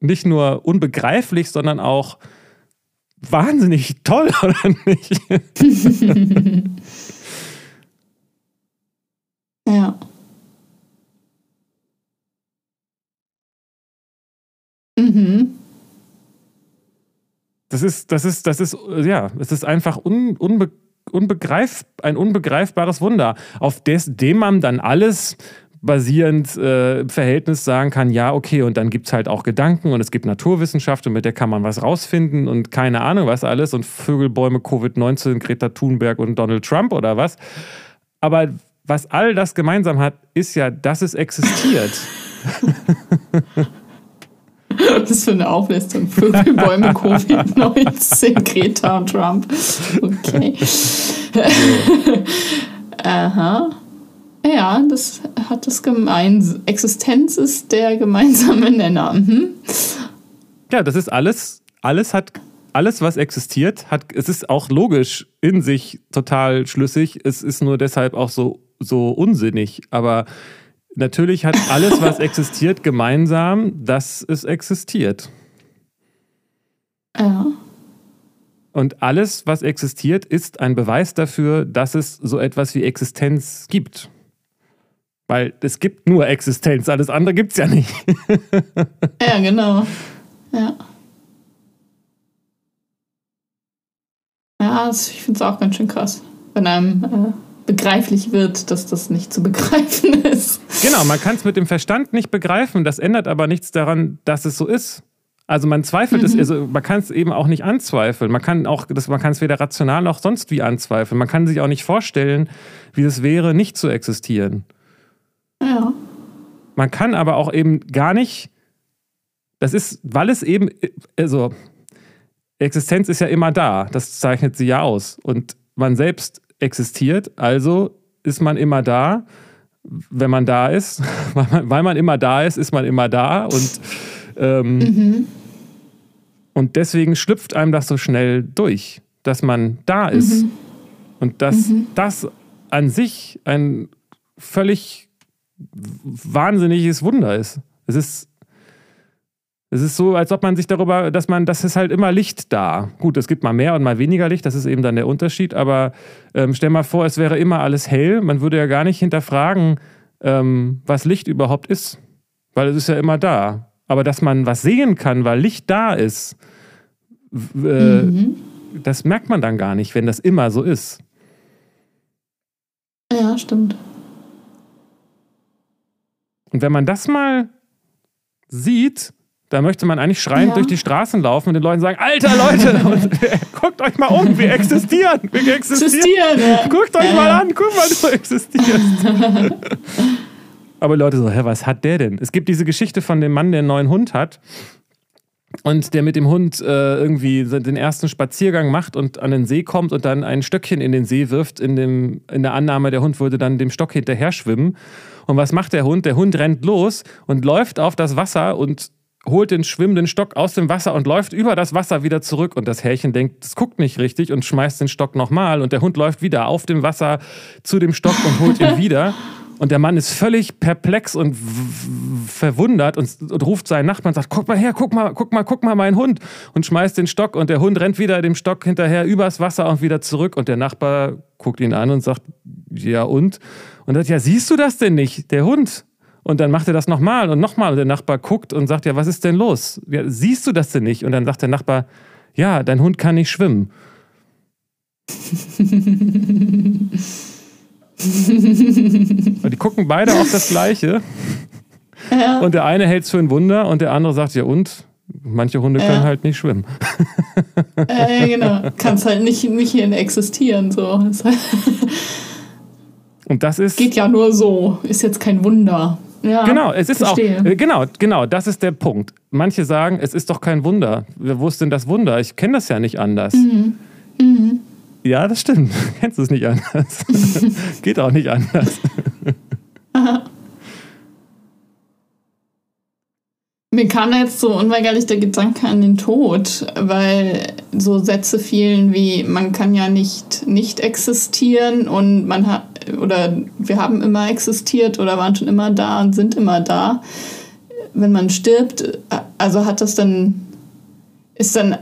nicht nur unbegreiflich, sondern auch wahnsinnig toll, oder nicht? ja. Mhm. Das ist, das ist, das ist, ja, es ist einfach un, unbe, unbegreif, ein unbegreifbares Wunder, auf des, dem man dann alles basierend äh, Verhältnis sagen kann, ja, okay, und dann gibt es halt auch Gedanken und es gibt Naturwissenschaft und mit der kann man was rausfinden und keine Ahnung was alles und Vögelbäume, Covid-19, Greta Thunberg und Donald Trump oder was. Aber was all das gemeinsam hat, ist ja, dass es existiert. Was für eine Auflistung. Vögelbäume, Covid-19, Greta und Trump. Okay. Aha. Ja, das hat das gemein. Existenz ist der gemeinsame Nenner. Mhm. Ja, das ist alles, alles hat, alles, was existiert, hat, es ist auch logisch in sich total schlüssig. Es ist nur deshalb auch so, so unsinnig. Aber natürlich hat alles, was existiert, gemeinsam, dass es existiert. Ja. Und alles, was existiert, ist ein Beweis dafür, dass es so etwas wie Existenz gibt. Weil es gibt nur Existenz, alles andere gibt es ja nicht. ja, genau. Ja. Ja, ich finde es auch ganz schön krass, wenn einem äh, begreiflich wird, dass das nicht zu begreifen ist. Genau, man kann es mit dem Verstand nicht begreifen. Das ändert aber nichts daran, dass es so ist. Also man zweifelt mhm. es, also man kann es eben auch nicht anzweifeln. Man kann auch, das, man kann es weder rational noch sonst wie anzweifeln. Man kann sich auch nicht vorstellen, wie es wäre, nicht zu existieren. Ja. Man kann aber auch eben gar nicht, das ist, weil es eben, also Existenz ist ja immer da, das zeichnet sie ja aus. Und man selbst existiert, also ist man immer da, wenn man da ist. weil man immer da ist, ist man immer da. Und, ähm, mhm. und deswegen schlüpft einem das so schnell durch, dass man da ist. Mhm. Und dass mhm. das an sich ein völlig wahnsinniges Wunder ist. Es ist es ist so, als ob man sich darüber, dass man, das ist halt immer Licht da. Gut, es gibt mal mehr und mal weniger Licht, das ist eben dann der Unterschied. Aber ähm, stell mal vor, es wäre immer alles hell. Man würde ja gar nicht hinterfragen, ähm, was Licht überhaupt ist, weil es ist ja immer da. Aber dass man was sehen kann, weil Licht da ist, äh, mhm. das merkt man dann gar nicht, wenn das immer so ist. Ja, stimmt. Und wenn man das mal sieht, da möchte man eigentlich schreiend ja. durch die Straßen laufen und den Leuten sagen, alter Leute, und, guckt euch mal um, wir existieren. Wir existieren. Ja. Guckt euch mal an, guck mal, du existierst. Aber Leute so, hä, was hat der denn? Es gibt diese Geschichte von dem Mann, der einen neuen Hund hat und der mit dem Hund äh, irgendwie den ersten Spaziergang macht und an den See kommt und dann ein Stöckchen in den See wirft, in, dem, in der Annahme, der Hund würde dann dem Stock hinterher schwimmen. Und was macht der Hund? Der Hund rennt los und läuft auf das Wasser und holt den schwimmenden Stock aus dem Wasser und läuft über das Wasser wieder zurück. Und das Härchen denkt, das guckt nicht richtig und schmeißt den Stock nochmal. Und der Hund läuft wieder auf dem Wasser zu dem Stock und holt ihn wieder. Und der Mann ist völlig perplex und verwundert und, und, ruft seinen Nachbarn und sagt: Guck mal her, guck mal, guck mal, guck mal, mein Hund. Und schmeißt den Stock und der Hund rennt wieder dem Stock hinterher übers Wasser und wieder zurück. Und der Nachbar guckt ihn an und sagt: Ja, und? Und sagt: Ja, siehst du das denn nicht? Der Hund. Und dann macht er das nochmal und nochmal. Und der Nachbar guckt und sagt, ja, was ist denn los? Ja, siehst du das denn nicht? Und dann sagt der Nachbar, ja, dein Hund kann nicht schwimmen. und die gucken beide auf das Gleiche. Ja. Und der eine hält es für ein Wunder und der andere sagt, ja und? Manche Hunde ja. können halt nicht schwimmen. Ja, genau. Kannst halt nicht, nicht hier existieren. So. Und das ist. Geht ja nur so. Ist jetzt kein Wunder. Ja, genau, es ist verstehe. auch, äh, genau, genau, das ist der Punkt. Manche sagen, es ist doch kein Wunder. Wo ist denn das Wunder? Ich kenne das ja nicht anders. Mhm. Mhm. Ja, das stimmt. Kennst du es nicht anders? Geht auch nicht anders. Mir kam jetzt so unweigerlich der Gedanke an den Tod, weil so Sätze fielen wie man kann ja nicht nicht existieren und man hat oder wir haben immer existiert oder waren schon immer da und sind immer da. Wenn man stirbt, also hat das dann, ist dann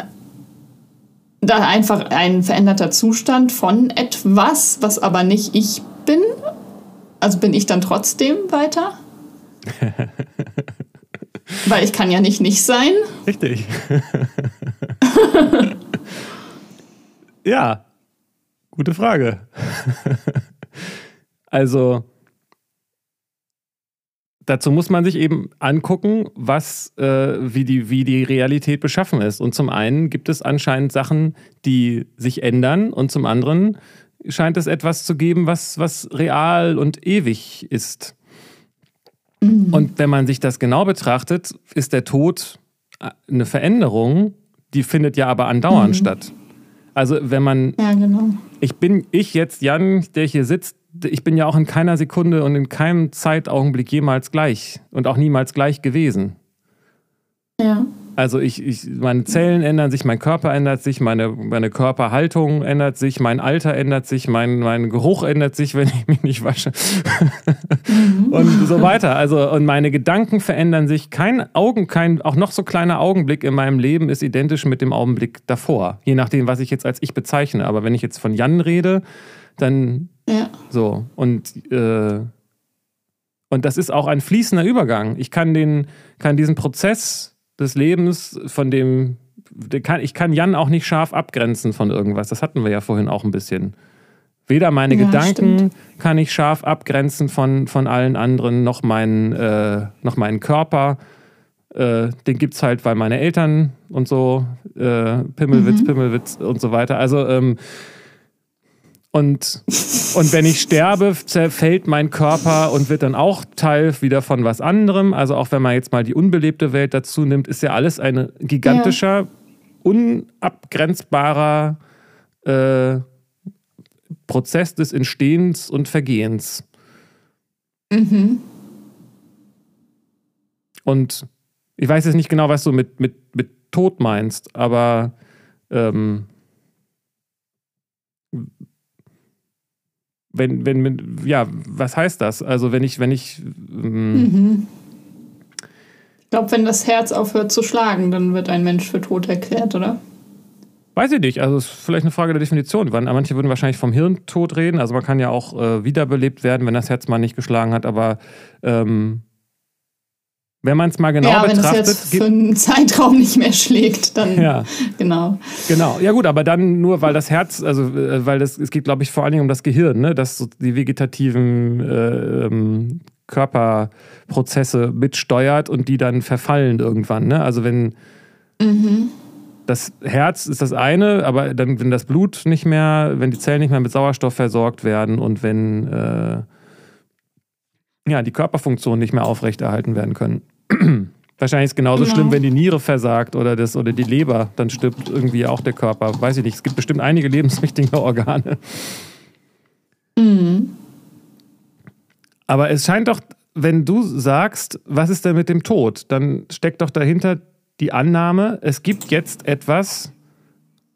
da einfach ein veränderter Zustand von etwas, was aber nicht ich bin? Also bin ich dann trotzdem weiter? Weil ich kann ja nicht nicht sein. Richtig. ja, gute Frage. Also dazu muss man sich eben angucken, was, äh, wie, die, wie die Realität beschaffen ist. Und zum einen gibt es anscheinend Sachen, die sich ändern und zum anderen scheint es etwas zu geben, was, was real und ewig ist. Mhm. Und wenn man sich das genau betrachtet, ist der Tod äh, eine Veränderung, die findet ja aber andauernd mhm. statt. Also wenn man, ja, genau. ich bin ich jetzt Jan, der hier sitzt, ich bin ja auch in keiner Sekunde und in keinem Zeitaugenblick jemals gleich und auch niemals gleich gewesen. Ja. Also ich, ich, meine Zellen ändern sich, mein Körper ändert sich, meine, meine Körperhaltung ändert sich, mein Alter ändert sich, mein, mein Geruch ändert sich, wenn ich mich nicht wasche. Mhm. und so weiter. Also, und meine Gedanken verändern sich. Kein Augen, kein auch noch so kleiner Augenblick in meinem Leben ist identisch mit dem Augenblick davor. Je nachdem, was ich jetzt als ich bezeichne. Aber wenn ich jetzt von Jan rede, dann. So. Und äh, und das ist auch ein fließender Übergang. Ich kann, den, kann diesen Prozess des Lebens, von dem, ich kann Jan auch nicht scharf abgrenzen von irgendwas. Das hatten wir ja vorhin auch ein bisschen. Weder meine ja, Gedanken stimmt. kann ich scharf abgrenzen von, von allen anderen, noch meinen, äh, noch meinen Körper. Äh, den gibt es halt, weil meine Eltern und so, äh, Pimmelwitz, mhm. Pimmelwitz und so weiter. Also ähm, und, und wenn ich sterbe, zerfällt mein Körper und wird dann auch Teil wieder von was anderem. Also auch wenn man jetzt mal die unbelebte Welt dazu nimmt, ist ja alles ein gigantischer, ja. unabgrenzbarer äh, Prozess des Entstehens und Vergehens. Mhm. Und ich weiß jetzt nicht genau, was du mit, mit, mit Tod meinst, aber ähm, wenn, wenn, ja, was heißt das? Also wenn ich, wenn ich. Ähm mhm. Ich glaube, wenn das Herz aufhört zu schlagen, dann wird ein Mensch für tot erklärt, oder? Weiß ich nicht. Also es ist vielleicht eine Frage der Definition. Manche würden wahrscheinlich vom Hirntod reden. Also man kann ja auch äh, wiederbelebt werden, wenn das Herz mal nicht geschlagen hat. Aber ähm, wenn man es mal genau ja, betrachtet. Wenn es jetzt für einen Zeitraum nicht mehr schlägt, dann ja. genau. Genau, ja gut, aber dann nur, weil das Herz, also äh, weil das, es geht, glaube ich, vor allen Dingen um das Gehirn, ne? das so die vegetativen äh, ähm, Körperprozesse mitsteuert und die dann verfallen irgendwann. Ne? Also wenn mhm. das Herz ist das eine, aber dann, wenn das Blut nicht mehr, wenn die Zellen nicht mehr mit Sauerstoff versorgt werden und wenn äh, ja, die Körperfunktionen nicht mehr aufrechterhalten werden können. Wahrscheinlich ist es genauso genau. schlimm, wenn die Niere versagt oder, das, oder die Leber, dann stirbt irgendwie auch der Körper. Weiß ich nicht. Es gibt bestimmt einige lebenswichtige Organe. Mhm. Aber es scheint doch, wenn du sagst, was ist denn mit dem Tod, dann steckt doch dahinter die Annahme, es gibt jetzt etwas,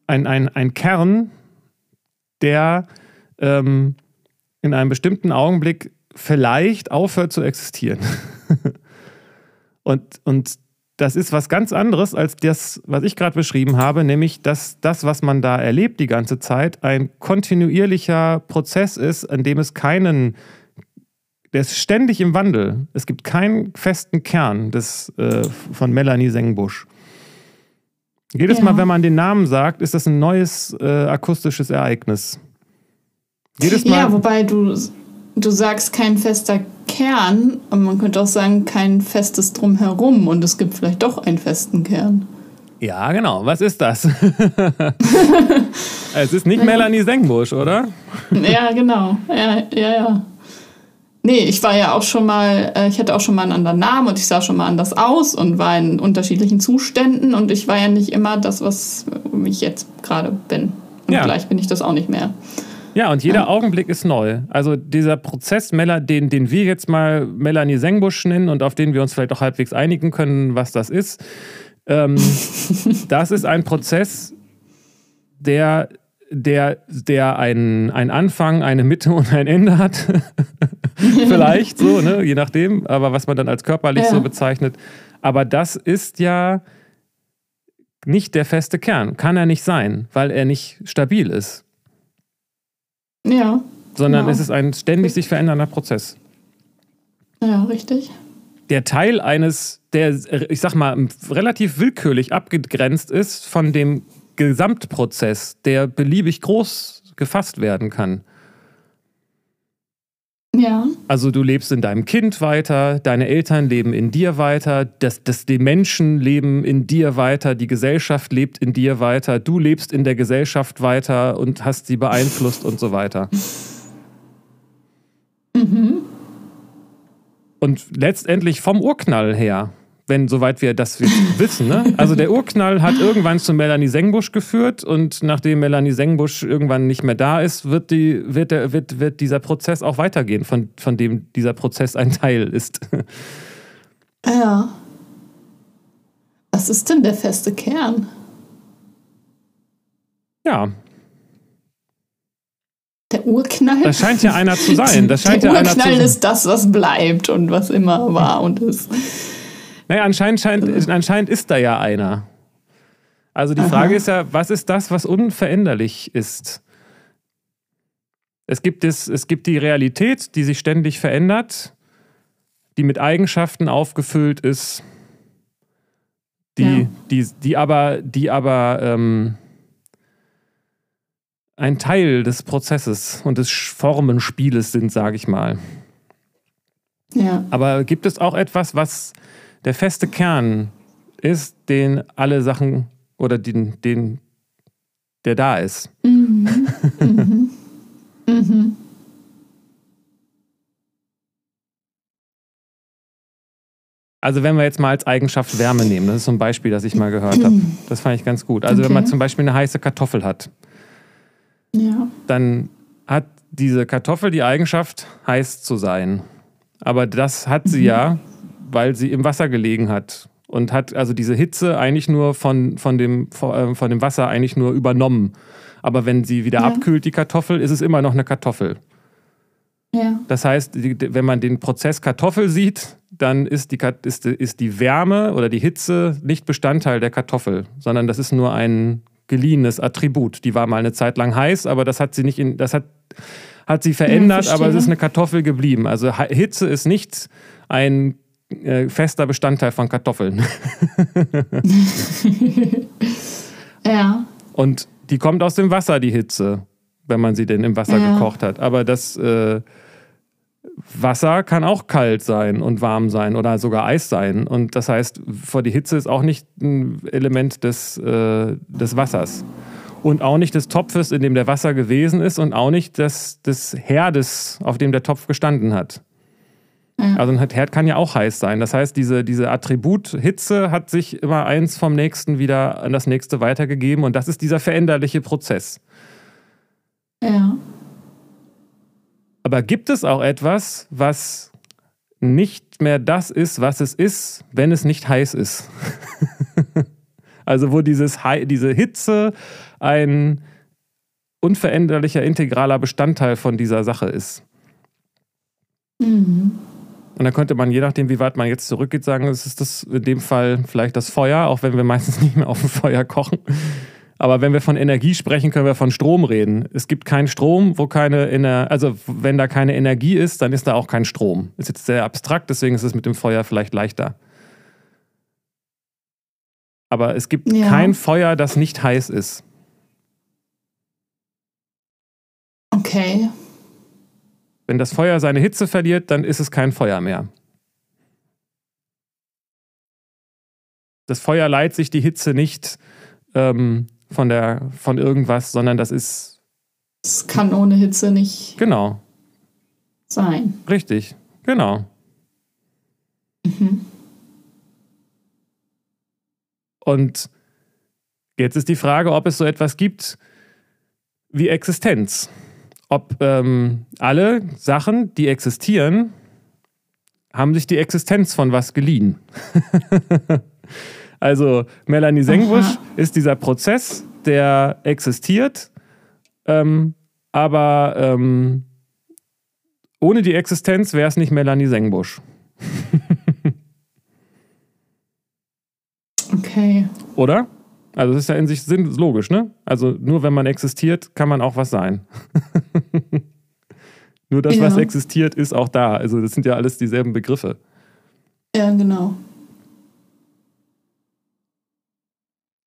ein, ein, ein Kern, der ähm, in einem bestimmten Augenblick vielleicht aufhört zu existieren. und, und das ist was ganz anderes als das, was ich gerade beschrieben habe, nämlich dass das, was man da erlebt die ganze Zeit, ein kontinuierlicher Prozess ist, an dem es keinen, der ist ständig im Wandel. Es gibt keinen festen Kern des, äh, von Melanie Sengbusch. Jedes ja. Mal, wenn man den Namen sagt, ist das ein neues äh, akustisches Ereignis. Jedes Mal. Ja, wobei du du sagst kein fester Kern, aber man könnte auch sagen, kein festes Drumherum und es gibt vielleicht doch einen festen Kern. Ja, genau. Was ist das? es ist nicht Melanie Sengbusch, oder? ja, genau. Ja, ja, ja. Nee, ich war ja auch schon mal, äh, ich hatte auch schon mal einen anderen Namen und ich sah schon mal anders aus und war in unterschiedlichen Zuständen und ich war ja nicht immer das, was ich jetzt gerade bin. Und ja. gleich bin ich das auch nicht mehr. Ja, und jeder. Augenblick ist neu. Also dieser Prozess, den, den wir jetzt mal Melanie Sengbusch nennen und auf den wir uns vielleicht auch halbwegs einigen können, was das ist, ähm, das ist ein Prozess, der, der, der einen, einen Anfang, eine Mitte und ein Ende hat. vielleicht so, ne? je nachdem, aber was man dann als körperlich ja. so bezeichnet. Aber das ist ja nicht der feste Kern. Kann er nicht sein, weil er nicht stabil ist. Ja. Sondern genau. es ist ein ständig sich verändernder Prozess. Ja, richtig. Der Teil eines, der, ich sag mal, relativ willkürlich abgegrenzt ist von dem Gesamtprozess, der beliebig groß gefasst werden kann. Ja. Also du lebst in deinem Kind weiter, deine Eltern leben in dir weiter, das, das, die Menschen leben in dir weiter, die Gesellschaft lebt in dir weiter, du lebst in der Gesellschaft weiter und hast sie beeinflusst und so weiter. Mhm. Und letztendlich vom Urknall her wenn soweit wir das wissen. Ne? Also der Urknall hat irgendwann zu Melanie Sengbusch geführt und nachdem Melanie Sengbusch irgendwann nicht mehr da ist, wird, die, wird, der, wird, wird dieser Prozess auch weitergehen, von, von dem dieser Prozess ein Teil ist. Ja. Was Was ist denn der feste Kern? Ja. Der Urknall? Das scheint ja einer zu sein. Das scheint der ja Urknall einer zu ist das, was bleibt und was immer war und ist. Naja, anscheinend, scheint, anscheinend ist da ja einer. Also die Aha. Frage ist ja, was ist das, was unveränderlich ist? Es gibt, es, es gibt die Realität, die sich ständig verändert, die mit Eigenschaften aufgefüllt ist, die, ja. die, die aber, die aber ähm, ein Teil des Prozesses und des Formenspieles sind, sage ich mal. Ja. Aber gibt es auch etwas, was der feste Kern ist, den alle Sachen oder den, den der da ist? Mhm. mhm. mhm. Also wenn wir jetzt mal als Eigenschaft Wärme nehmen, das ist so ein Beispiel, das ich mal gehört habe. Das fand ich ganz gut. Also okay. wenn man zum Beispiel eine heiße Kartoffel hat, ja. dann hat diese Kartoffel die Eigenschaft, heiß zu sein. Aber das hat sie mhm. ja, weil sie im Wasser gelegen hat. Und hat also diese Hitze eigentlich nur von, von, dem, äh, von dem Wasser eigentlich nur übernommen. Aber wenn sie wieder ja. abkühlt, die Kartoffel, ist es immer noch eine Kartoffel. Ja. Das heißt, wenn man den Prozess Kartoffel sieht, dann ist die, ist, ist die Wärme oder die Hitze nicht Bestandteil der Kartoffel, sondern das ist nur ein geliehenes Attribut. Die war mal eine Zeit lang heiß, aber das hat sie nicht in, das hat, hat sie verändert, ja, aber es ist eine Kartoffel geblieben. Also Hitze ist nicht ein äh, fester Bestandteil von Kartoffeln. ja. Und die kommt aus dem Wasser, die Hitze, wenn man sie denn im Wasser ja. gekocht hat. Aber das äh, Wasser kann auch kalt sein und warm sein oder sogar Eis sein. Und das heißt, vor die Hitze ist auch nicht ein Element des, äh, des Wassers. Und auch nicht des Topfes, in dem der Wasser gewesen ist und auch nicht des, des Herdes, auf dem der Topf gestanden hat. Ja. Also ein Herd kann ja auch heiß sein. Das heißt, diese, diese Attribut Hitze hat sich immer eins vom nächsten wieder an das nächste weitergegeben und das ist dieser veränderliche Prozess. Ja. Aber gibt es auch etwas, was nicht mehr das ist, was es ist, wenn es nicht heiß ist? also wo dieses, diese Hitze ein unveränderlicher, integraler Bestandteil von dieser Sache ist. Mhm. Und dann könnte man, je nachdem, wie weit man jetzt zurückgeht, sagen, es ist das in dem Fall vielleicht das Feuer, auch wenn wir meistens nicht mehr auf dem Feuer kochen. Aber wenn wir von Energie sprechen, können wir von Strom reden. Es gibt keinen Strom, wo keine Ener also wenn da keine Energie ist, dann ist da auch kein Strom. Ist jetzt sehr abstrakt, deswegen ist es mit dem Feuer vielleicht leichter. Aber es gibt ja. kein Feuer, das nicht heiß ist. Okay. Wenn das Feuer seine Hitze verliert, dann ist es kein Feuer mehr. Das Feuer leiht sich die Hitze nicht ähm, von, der, von irgendwas, sondern das ist. Es kann ohne Hitze nicht. Genau. Sein. Richtig, genau. Mhm. Und jetzt ist die Frage, ob es so etwas gibt wie Existenz. Ob ähm, alle Sachen, die existieren, haben sich die Existenz von was geliehen. Also Melanie Sengbusch ist dieser Prozess, der existiert, ähm, aber ähm, ohne die Existenz wäre es nicht Melanie Sengbusch. okay. Oder? Also das ist ja in sich logisch, ne? Also nur wenn man existiert, kann man auch was sein. nur das, ja. was existiert, ist auch da. Also das sind ja alles dieselben Begriffe. Ja, genau.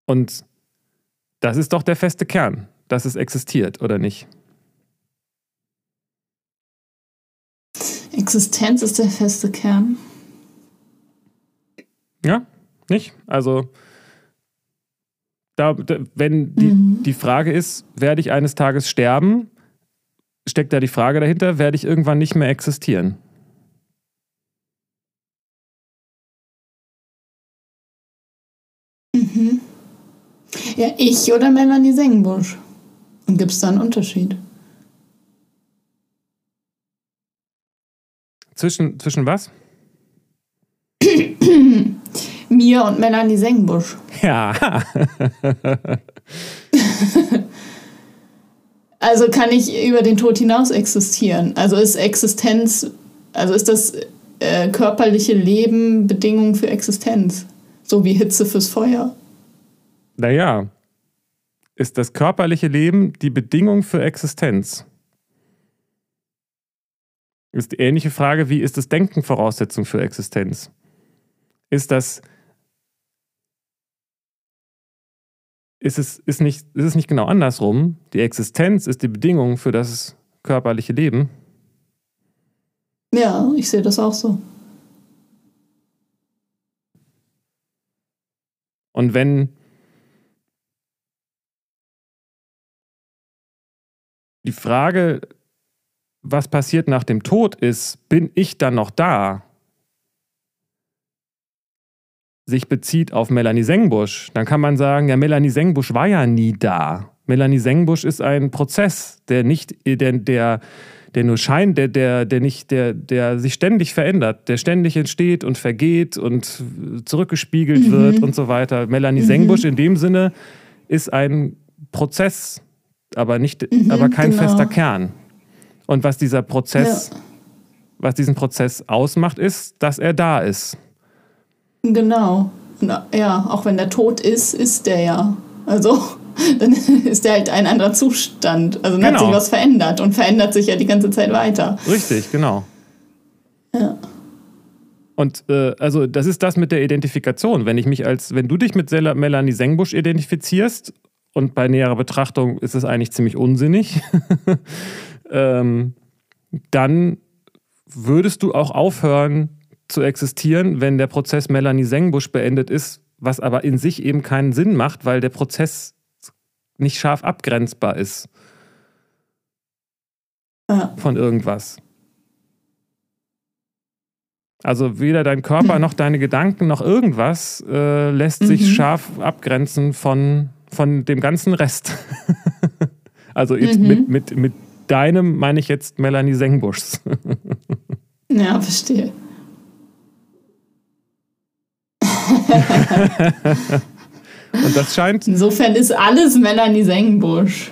Und das ist doch der feste Kern, dass es existiert, oder nicht? Existenz ist der feste Kern. Ja, nicht? Also, da, da, wenn die, mhm. die Frage ist, werde ich eines Tages sterben, steckt da die Frage dahinter, werde ich irgendwann nicht mehr existieren? Mhm. Ja, ich oder Melanie Sengbusch. Und gibt es da einen Unterschied? Zwischen, zwischen was? Mir und Melanie Sengbusch. Ja. also kann ich über den Tod hinaus existieren? Also ist Existenz, also ist das äh, körperliche Leben Bedingung für Existenz? So wie Hitze fürs Feuer? Naja, ist das körperliche Leben die Bedingung für Existenz? Ist die ähnliche Frage, wie ist das Denken Voraussetzung für Existenz? Ist das ist es, ist, nicht, ist es nicht genau andersrum? Die Existenz ist die Bedingung für das körperliche Leben? Ja, ich sehe das auch so. Und wenn die Frage, was passiert nach dem Tod ist, bin ich dann noch da? Sich bezieht auf Melanie Sengbusch, dann kann man sagen, ja, Melanie Sengbusch war ja nie da. Melanie Sengbusch ist ein Prozess, der nicht, der, der, der nur scheint, der, der, der nicht, der, der sich ständig verändert, der ständig entsteht und vergeht und zurückgespiegelt mhm. wird und so weiter. Melanie mhm. Sengbusch in dem Sinne ist ein Prozess, aber nicht, mhm, aber kein genau. fester Kern. Und was dieser Prozess, ja. was diesen Prozess ausmacht, ist, dass er da ist. Genau. Ja, auch wenn der tot ist, ist der ja. Also dann ist der halt ein anderer Zustand. Also dann genau. hat sich genau. was verändert und verändert sich ja die ganze Zeit weiter. Richtig, genau. Ja. Und äh, also das ist das mit der Identifikation. Wenn ich mich als, wenn du dich mit Melanie Sengbusch identifizierst und bei näherer Betrachtung ist es eigentlich ziemlich unsinnig, ähm, dann würdest du auch aufhören, zu existieren, wenn der Prozess Melanie Sengbusch beendet ist, was aber in sich eben keinen Sinn macht, weil der Prozess nicht scharf abgrenzbar ist ja. von irgendwas. Also weder dein Körper noch deine Gedanken noch irgendwas äh, lässt mhm. sich scharf abgrenzen von, von dem ganzen Rest. also jetzt mhm. mit, mit, mit deinem meine ich jetzt Melanie Sengbuschs. ja, verstehe. Und das scheint. Insofern ist alles Melanie Sengenbusch.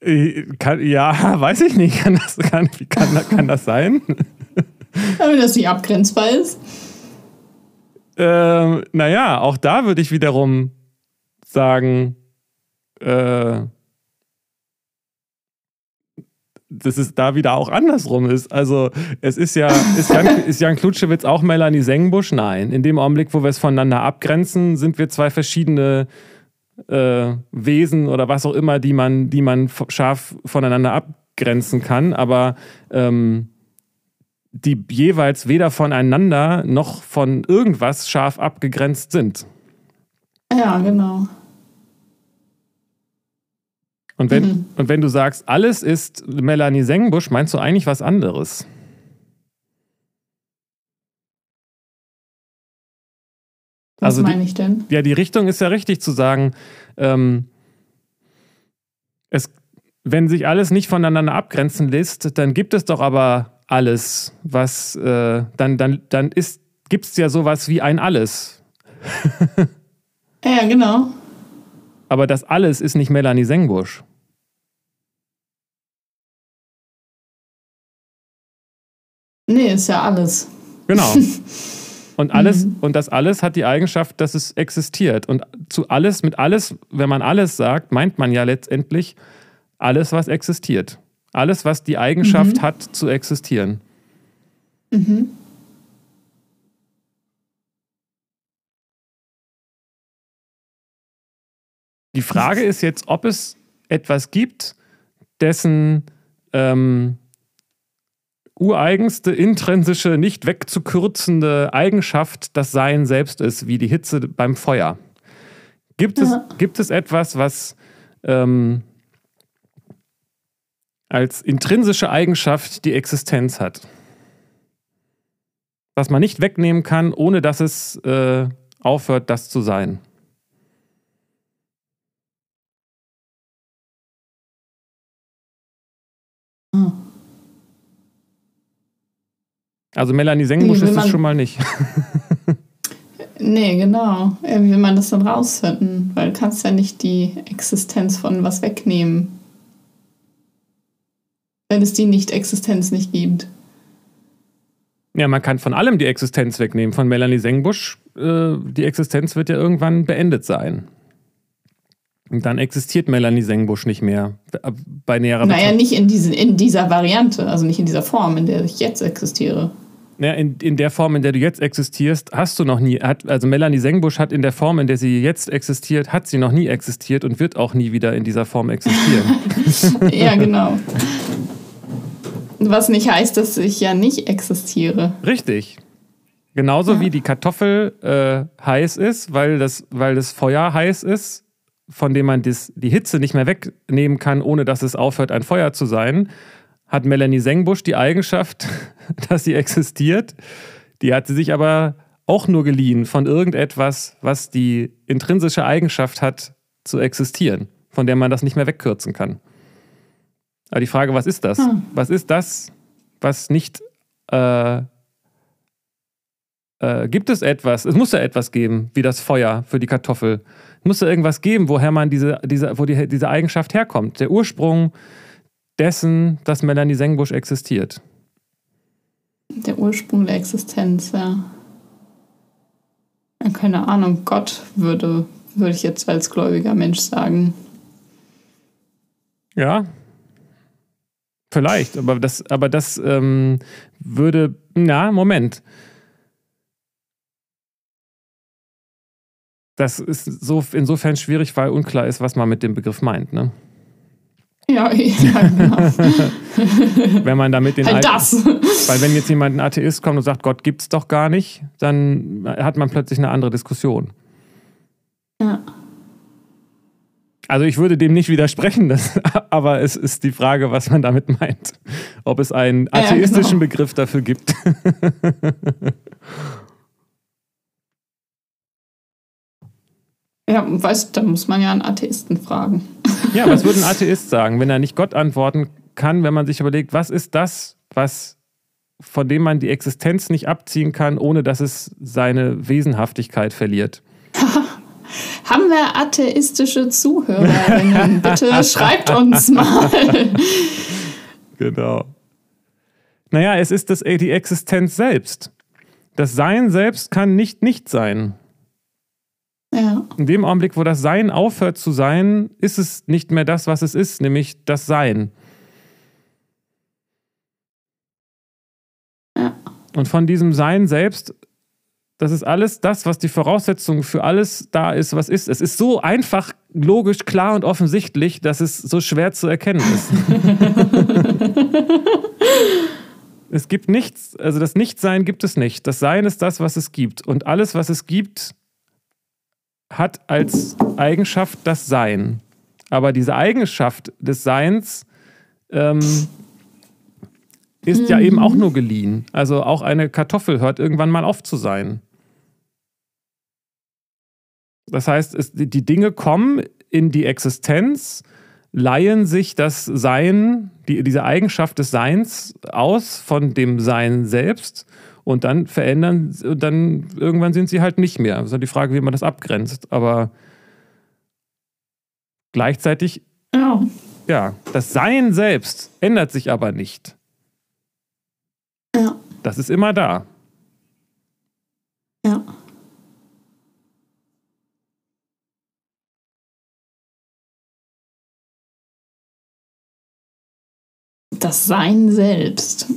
Äh, kann, ja, weiß ich nicht. Kann das, kann, kann, kann das sein? wenn das nicht abgrenzbar ist. Ähm, naja, auch da würde ich wiederum sagen, äh, dass es da wieder auch andersrum ist. Also es ist ja, ist Jan, ist Jan Klutschewitz auch Melanie Sengbusch? Nein. In dem Augenblick, wo wir es voneinander abgrenzen, sind wir zwei verschiedene äh, Wesen oder was auch immer, die man, die man scharf voneinander abgrenzen kann. Aber ähm, die jeweils weder voneinander noch von irgendwas scharf abgegrenzt sind. Ja, genau. Und wenn, mhm. und wenn du sagst, alles ist Melanie Sengbusch, meinst du eigentlich was anderes? Was also meine ich denn? Ja, die Richtung ist ja richtig zu sagen, ähm, es, wenn sich alles nicht voneinander abgrenzen lässt, dann gibt es doch aber alles, was, äh, dann, dann, dann gibt es ja sowas wie ein Alles. ja, genau. Aber das alles ist nicht Melanie Sengbusch. Nee, ist ja alles. Genau. Und alles, mhm. und das alles hat die Eigenschaft, dass es existiert. Und zu alles, mit alles, wenn man alles sagt, meint man ja letztendlich alles, was existiert. Alles, was die Eigenschaft mhm. hat, zu existieren. Mhm. Die Frage ist jetzt, ob es etwas gibt, dessen ähm, ureigenste, intrinsische, nicht wegzukürzende Eigenschaft das Sein selbst ist, wie die Hitze beim Feuer. Gibt es, ja. gibt es etwas, was ähm, als intrinsische Eigenschaft die Existenz hat? Was man nicht wegnehmen kann, ohne dass es äh, aufhört, das zu sein? Also Melanie Sengbusch ist es schon mal nicht. nee, genau. Wie will man das dann rausfinden? Weil du kannst ja nicht die Existenz von was wegnehmen. Wenn es die Nicht-Existenz nicht gibt. Ja, man kann von allem die Existenz wegnehmen. Von Melanie Sengbusch, äh, die Existenz wird ja irgendwann beendet sein. Und dann existiert Melanie Sengbusch nicht mehr. Bei näherer Naja, nicht in, diese, in dieser Variante, also nicht in dieser Form, in der ich jetzt existiere. Ja, in, in der Form, in der du jetzt existierst, hast du noch nie, hat, also Melanie Sengbusch hat in der Form, in der sie jetzt existiert, hat sie noch nie existiert und wird auch nie wieder in dieser Form existieren. ja, genau. Was nicht heißt, dass ich ja nicht existiere. Richtig. Genauso ja. wie die Kartoffel äh, heiß ist, weil das, weil das Feuer heiß ist, von dem man das, die Hitze nicht mehr wegnehmen kann, ohne dass es aufhört, ein Feuer zu sein, hat Melanie Sengbusch die Eigenschaft, dass sie existiert. Die hat sie sich aber auch nur geliehen von irgendetwas, was die intrinsische Eigenschaft hat, zu existieren, von der man das nicht mehr wegkürzen kann. Aber die Frage, was ist das? Hm. Was ist das, was nicht. Äh, äh, gibt es etwas? Es muss ja etwas geben, wie das Feuer für die Kartoffel. Es muss ja irgendwas geben, woher man diese, diese, wo die, diese Eigenschaft herkommt. Der Ursprung dessen, dass Melanie Sengbusch existiert. Der Ursprung der Existenz, ja. Keine Ahnung, Gott würde, würde ich jetzt als gläubiger Mensch sagen. Ja, Vielleicht, aber das, aber das ähm, würde. Na, Moment. Das ist so insofern schwierig, weil unklar ist, was man mit dem Begriff meint, ne? Ja, ja genau. wenn man damit den halt das. Weil wenn jetzt jemand ein Atheist kommt und sagt, Gott gibt's doch gar nicht, dann hat man plötzlich eine andere Diskussion. Ja. Also ich würde dem nicht widersprechen, das, aber es ist die Frage, was man damit meint. Ob es einen atheistischen ja, genau. Begriff dafür gibt. Ja, weißt du, da muss man ja einen Atheisten fragen. ja, was würde ein Atheist sagen, wenn er nicht Gott antworten kann, wenn man sich überlegt, was ist das, was von dem man die Existenz nicht abziehen kann, ohne dass es seine Wesenhaftigkeit verliert? Haben wir atheistische Zuhörerinnen? Bitte schreibt uns mal. Genau. Naja, es ist das, die Existenz selbst. Das Sein selbst kann nicht nicht sein. Ja. In dem Augenblick, wo das Sein aufhört zu sein, ist es nicht mehr das, was es ist, nämlich das Sein. Ja. Und von diesem Sein selbst das ist alles das, was die Voraussetzung für alles da ist, was ist. Es ist so einfach, logisch, klar und offensichtlich, dass es so schwer zu erkennen ist. es gibt nichts, also das Nichtsein gibt es nicht. Das Sein ist das, was es gibt. Und alles, was es gibt, hat als Eigenschaft das Sein. Aber diese Eigenschaft des Seins ähm, ist mhm. ja eben auch nur geliehen. Also auch eine Kartoffel hört irgendwann mal auf zu sein. Das heißt, es, die Dinge kommen in die Existenz, leihen sich das Sein, die, diese Eigenschaft des Seins aus von dem Sein selbst und dann verändern, dann irgendwann sind sie halt nicht mehr. Das ist die Frage, wie man das abgrenzt. Aber gleichzeitig, ja, ja das Sein selbst ändert sich aber nicht. Ja. Das ist immer da. Ja. Das Sein selbst.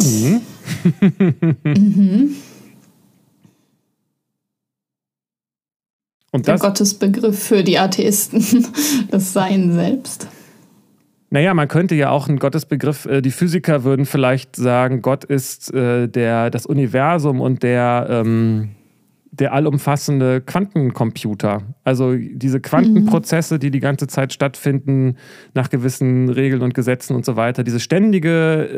Mhm. mhm. Und das, Der Gottesbegriff für die Atheisten, das Sein selbst. Naja, man könnte ja auch einen Gottesbegriff, äh, die Physiker würden vielleicht sagen, Gott ist äh, der, das Universum und der, ähm, der allumfassende Quantencomputer. Also diese Quantenprozesse, die die ganze Zeit stattfinden nach gewissen Regeln und Gesetzen und so weiter. Diese ständige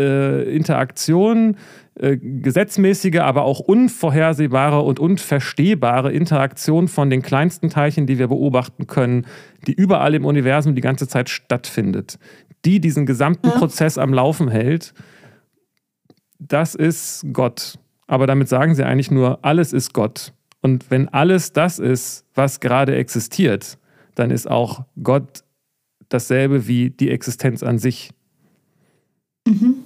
äh, Interaktion, äh, gesetzmäßige, aber auch unvorhersehbare und unverstehbare Interaktion von den kleinsten Teilchen, die wir beobachten können, die überall im Universum die ganze Zeit stattfindet, die diesen gesamten ja. Prozess am Laufen hält das ist Gott. Aber damit sagen sie eigentlich nur, alles ist Gott. Und wenn alles das ist, was gerade existiert, dann ist auch Gott dasselbe wie die Existenz an sich. Mhm.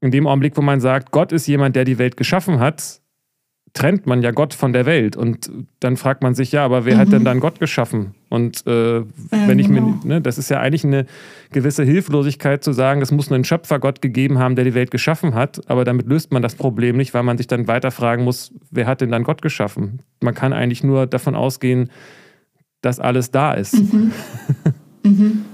In dem Augenblick, wo man sagt, Gott ist jemand, der die Welt geschaffen hat, trennt man ja Gott von der Welt. Und dann fragt man sich, ja, aber wer mhm. hat denn dann Gott geschaffen? Und äh, ja, wenn ich genau. mir, ne, das ist ja eigentlich eine gewisse Hilflosigkeit zu sagen, es muss einen Schöpfergott gegeben haben, der die Welt geschaffen hat. Aber damit löst man das Problem nicht, weil man sich dann weiter fragen muss, wer hat denn dann Gott geschaffen? Man kann eigentlich nur davon ausgehen, dass alles da ist. Mhm. mhm.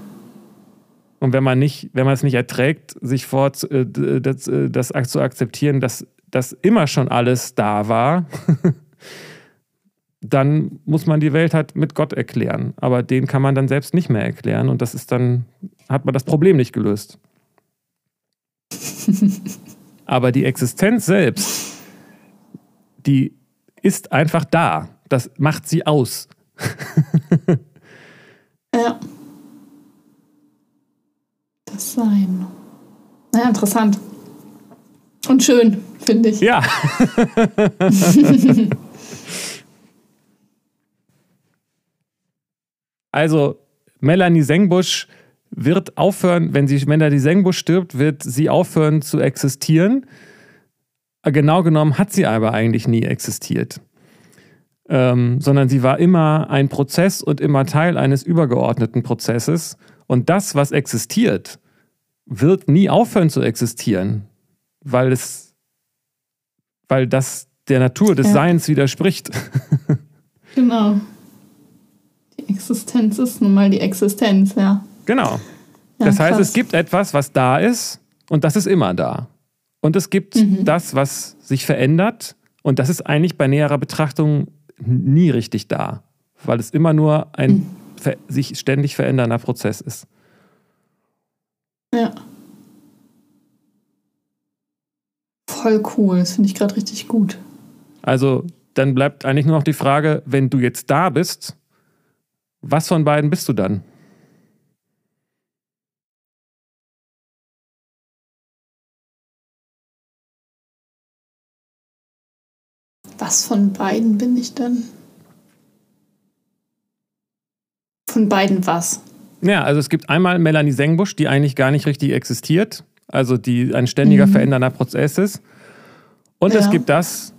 Und wenn man nicht, wenn man es nicht erträgt, sich vor äh, das, äh, das zu akzeptieren, dass dass immer schon alles da war, dann muss man die Welt halt mit Gott erklären. Aber den kann man dann selbst nicht mehr erklären und das ist dann, hat man das Problem nicht gelöst. Aber die Existenz selbst, die ist einfach da. Das macht sie aus. ja. Das Sein. Na, interessant. Und schön finde ich. Ja. also, Melanie Sengbusch wird aufhören, wenn sie Melanie Sengbusch stirbt, wird sie aufhören zu existieren. Genau genommen hat sie aber eigentlich nie existiert. Ähm, sondern sie war immer ein Prozess und immer Teil eines übergeordneten Prozesses. Und das, was existiert, wird nie aufhören zu existieren, weil es weil das der Natur des ja. Seins widerspricht. genau. Die Existenz ist nun mal die Existenz, ja. Genau. Ja, das heißt, krass. es gibt etwas, was da ist und das ist immer da. Und es gibt mhm. das, was sich verändert und das ist eigentlich bei näherer Betrachtung nie richtig da, weil es immer nur ein mhm. sich ständig verändernder Prozess ist. Ja. Voll cool, das finde ich gerade richtig gut. Also, dann bleibt eigentlich nur noch die Frage, wenn du jetzt da bist, was von beiden bist du dann? Was von beiden bin ich dann? Von beiden was? Ja, also es gibt einmal Melanie Sengbusch, die eigentlich gar nicht richtig existiert also die ein ständiger mhm. verändernder Prozess ist. Und ja. es gibt das,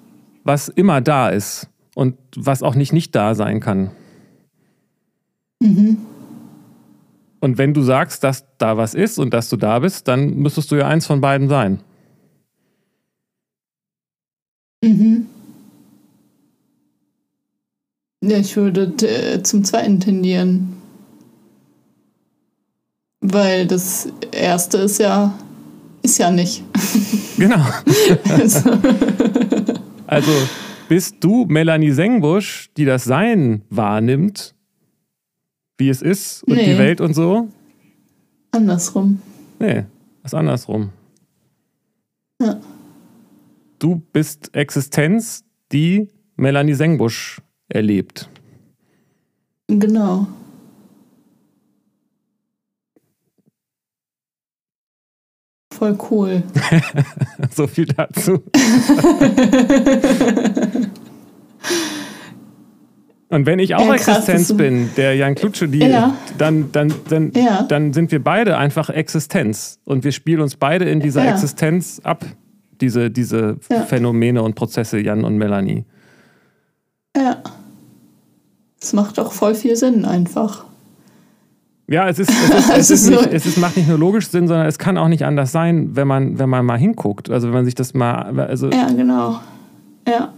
was immer da ist und was auch nicht nicht da sein kann. Mhm. Und wenn du sagst, dass da was ist und dass du da bist, dann müsstest du ja eins von beiden sein. Mhm. Ja, ich würde äh, zum zweiten tendieren. Weil das erste ist ja ist ja nicht. Genau. also. also bist du Melanie Sengbusch, die das Sein wahrnimmt, wie es ist und nee. die Welt und so? Andersrum. Nee, ist andersrum. Ja. Du bist Existenz, die Melanie Sengbusch erlebt. Genau. Voll cool. so viel dazu. Und wenn ich auch ja, Existenz bin, der Jan Klutsche, die, ja. dann, dann, dann, ja. dann sind wir beide einfach Existenz. Und wir spielen uns beide in dieser Existenz ab, diese, diese Phänomene und Prozesse, Jan und Melanie. Ja. Es macht doch voll viel Sinn einfach. Ja, es ist, es, ist, es, ist nicht, es ist, macht nicht nur logisch Sinn, sondern es kann auch nicht anders sein, wenn man, wenn man mal hinguckt. Also wenn man sich das mal. Also ja, genau. Ja.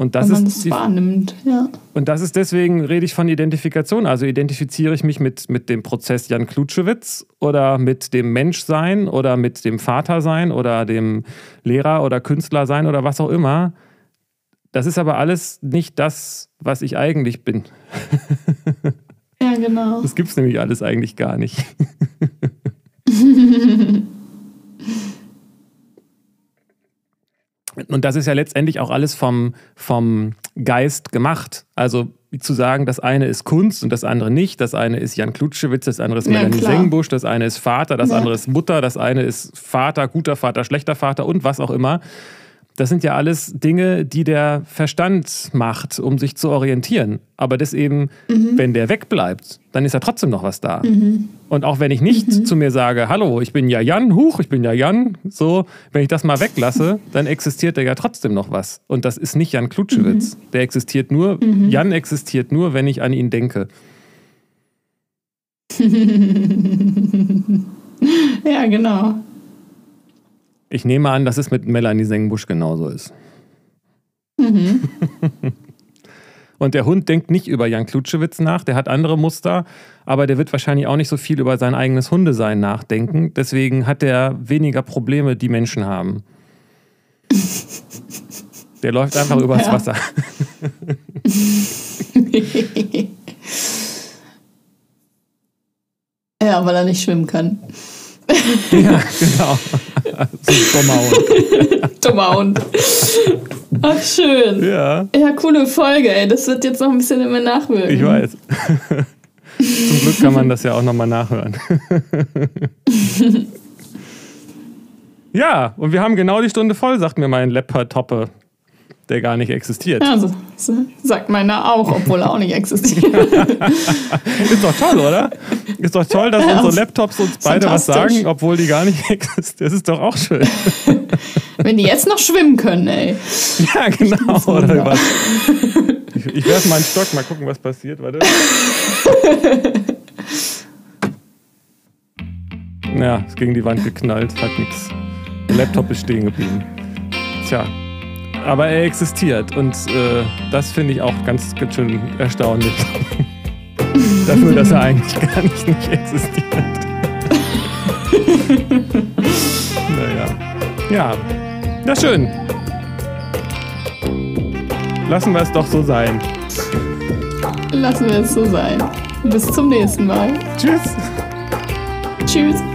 Und das wenn man ist das wahrnimmt, ja. Und das ist deswegen, rede ich von Identifikation. Also identifiziere ich mich mit, mit dem Prozess Jan Klutschewitz oder mit dem Menschsein oder mit dem Vatersein oder dem Lehrer oder Künstlersein oder was auch immer. Das ist aber alles nicht das, was ich eigentlich bin. Ja, genau. Das gibt es nämlich alles eigentlich gar nicht. Und das ist ja letztendlich auch alles vom, vom Geist gemacht. Also zu sagen, das eine ist Kunst und das andere nicht, das eine ist Jan Klutschewitz, das andere ist Ja, Melanie klar. Sengenbusch, das eine ist Vater, das Ja. andere ist Mutter, das eine ist Vater, guter Vater, schlechter Vater und was auch immer. Das sind ja alles Dinge, die der Verstand macht, um sich zu orientieren. Aber das eben, wenn der wegbleibt, dann ist ja trotzdem noch was da. Und auch wenn ich nicht zu mir sage, hallo, ich bin ja Jan, huch, ich bin ja Jan, so, wenn ich das mal weglasse, dann existiert da ja trotzdem noch was. Und das ist nicht Jan Klutschewitz. Der existiert nur, Jan existiert nur, wenn ich an ihn denke. Ja, genau. Ich nehme an, dass es mit Melanie Sengenbusch genauso ist. Und der Hund denkt nicht über Jan Klutschewitz nach, der hat andere Muster, aber der wird wahrscheinlich auch nicht so viel über sein eigenes Hundesein nachdenken. Deswegen hat er weniger Probleme, die Menschen haben. Der läuft einfach übers Ja. Wasser. ja, weil er nicht schwimmen kann. ja, genau. so ein dummer Hund. Dummer Hund. Ach, schön. Ja, Ja, coole Folge, ey. Das wird jetzt noch ein bisschen immer nachwirken. ich weiß. Zum Glück kann man das ja auch nochmal nachhören. ja, und wir haben genau die Stunde voll, sagt mir mein Leopard-Toppe, der gar nicht existiert. Ja, so, so sagt meiner auch, obwohl er auch nicht existiert. Ist doch toll, oder? Ist doch toll, dass Ja, unsere Laptops uns beide was sagen, obwohl die gar nicht existieren. Das ist doch auch schön. Wenn die jetzt noch schwimmen können, ey. Ja, genau. Oder was? Ich, ich werfe meinen Stock, mal gucken, was passiert. Warte. Ja, ist gegen die Wand geknallt, hat nichts. Der Laptop ist stehen geblieben. Tja, aber er existiert und äh, das finde ich auch ganz, ganz schön erstaunlich. Dafür, dass er eigentlich gar nicht, nicht existiert. naja. Ja, na schön. Lassen wir es doch so sein. Lassen wir es so sein. Bis zum nächsten Mal. Tschüss. Tschüss.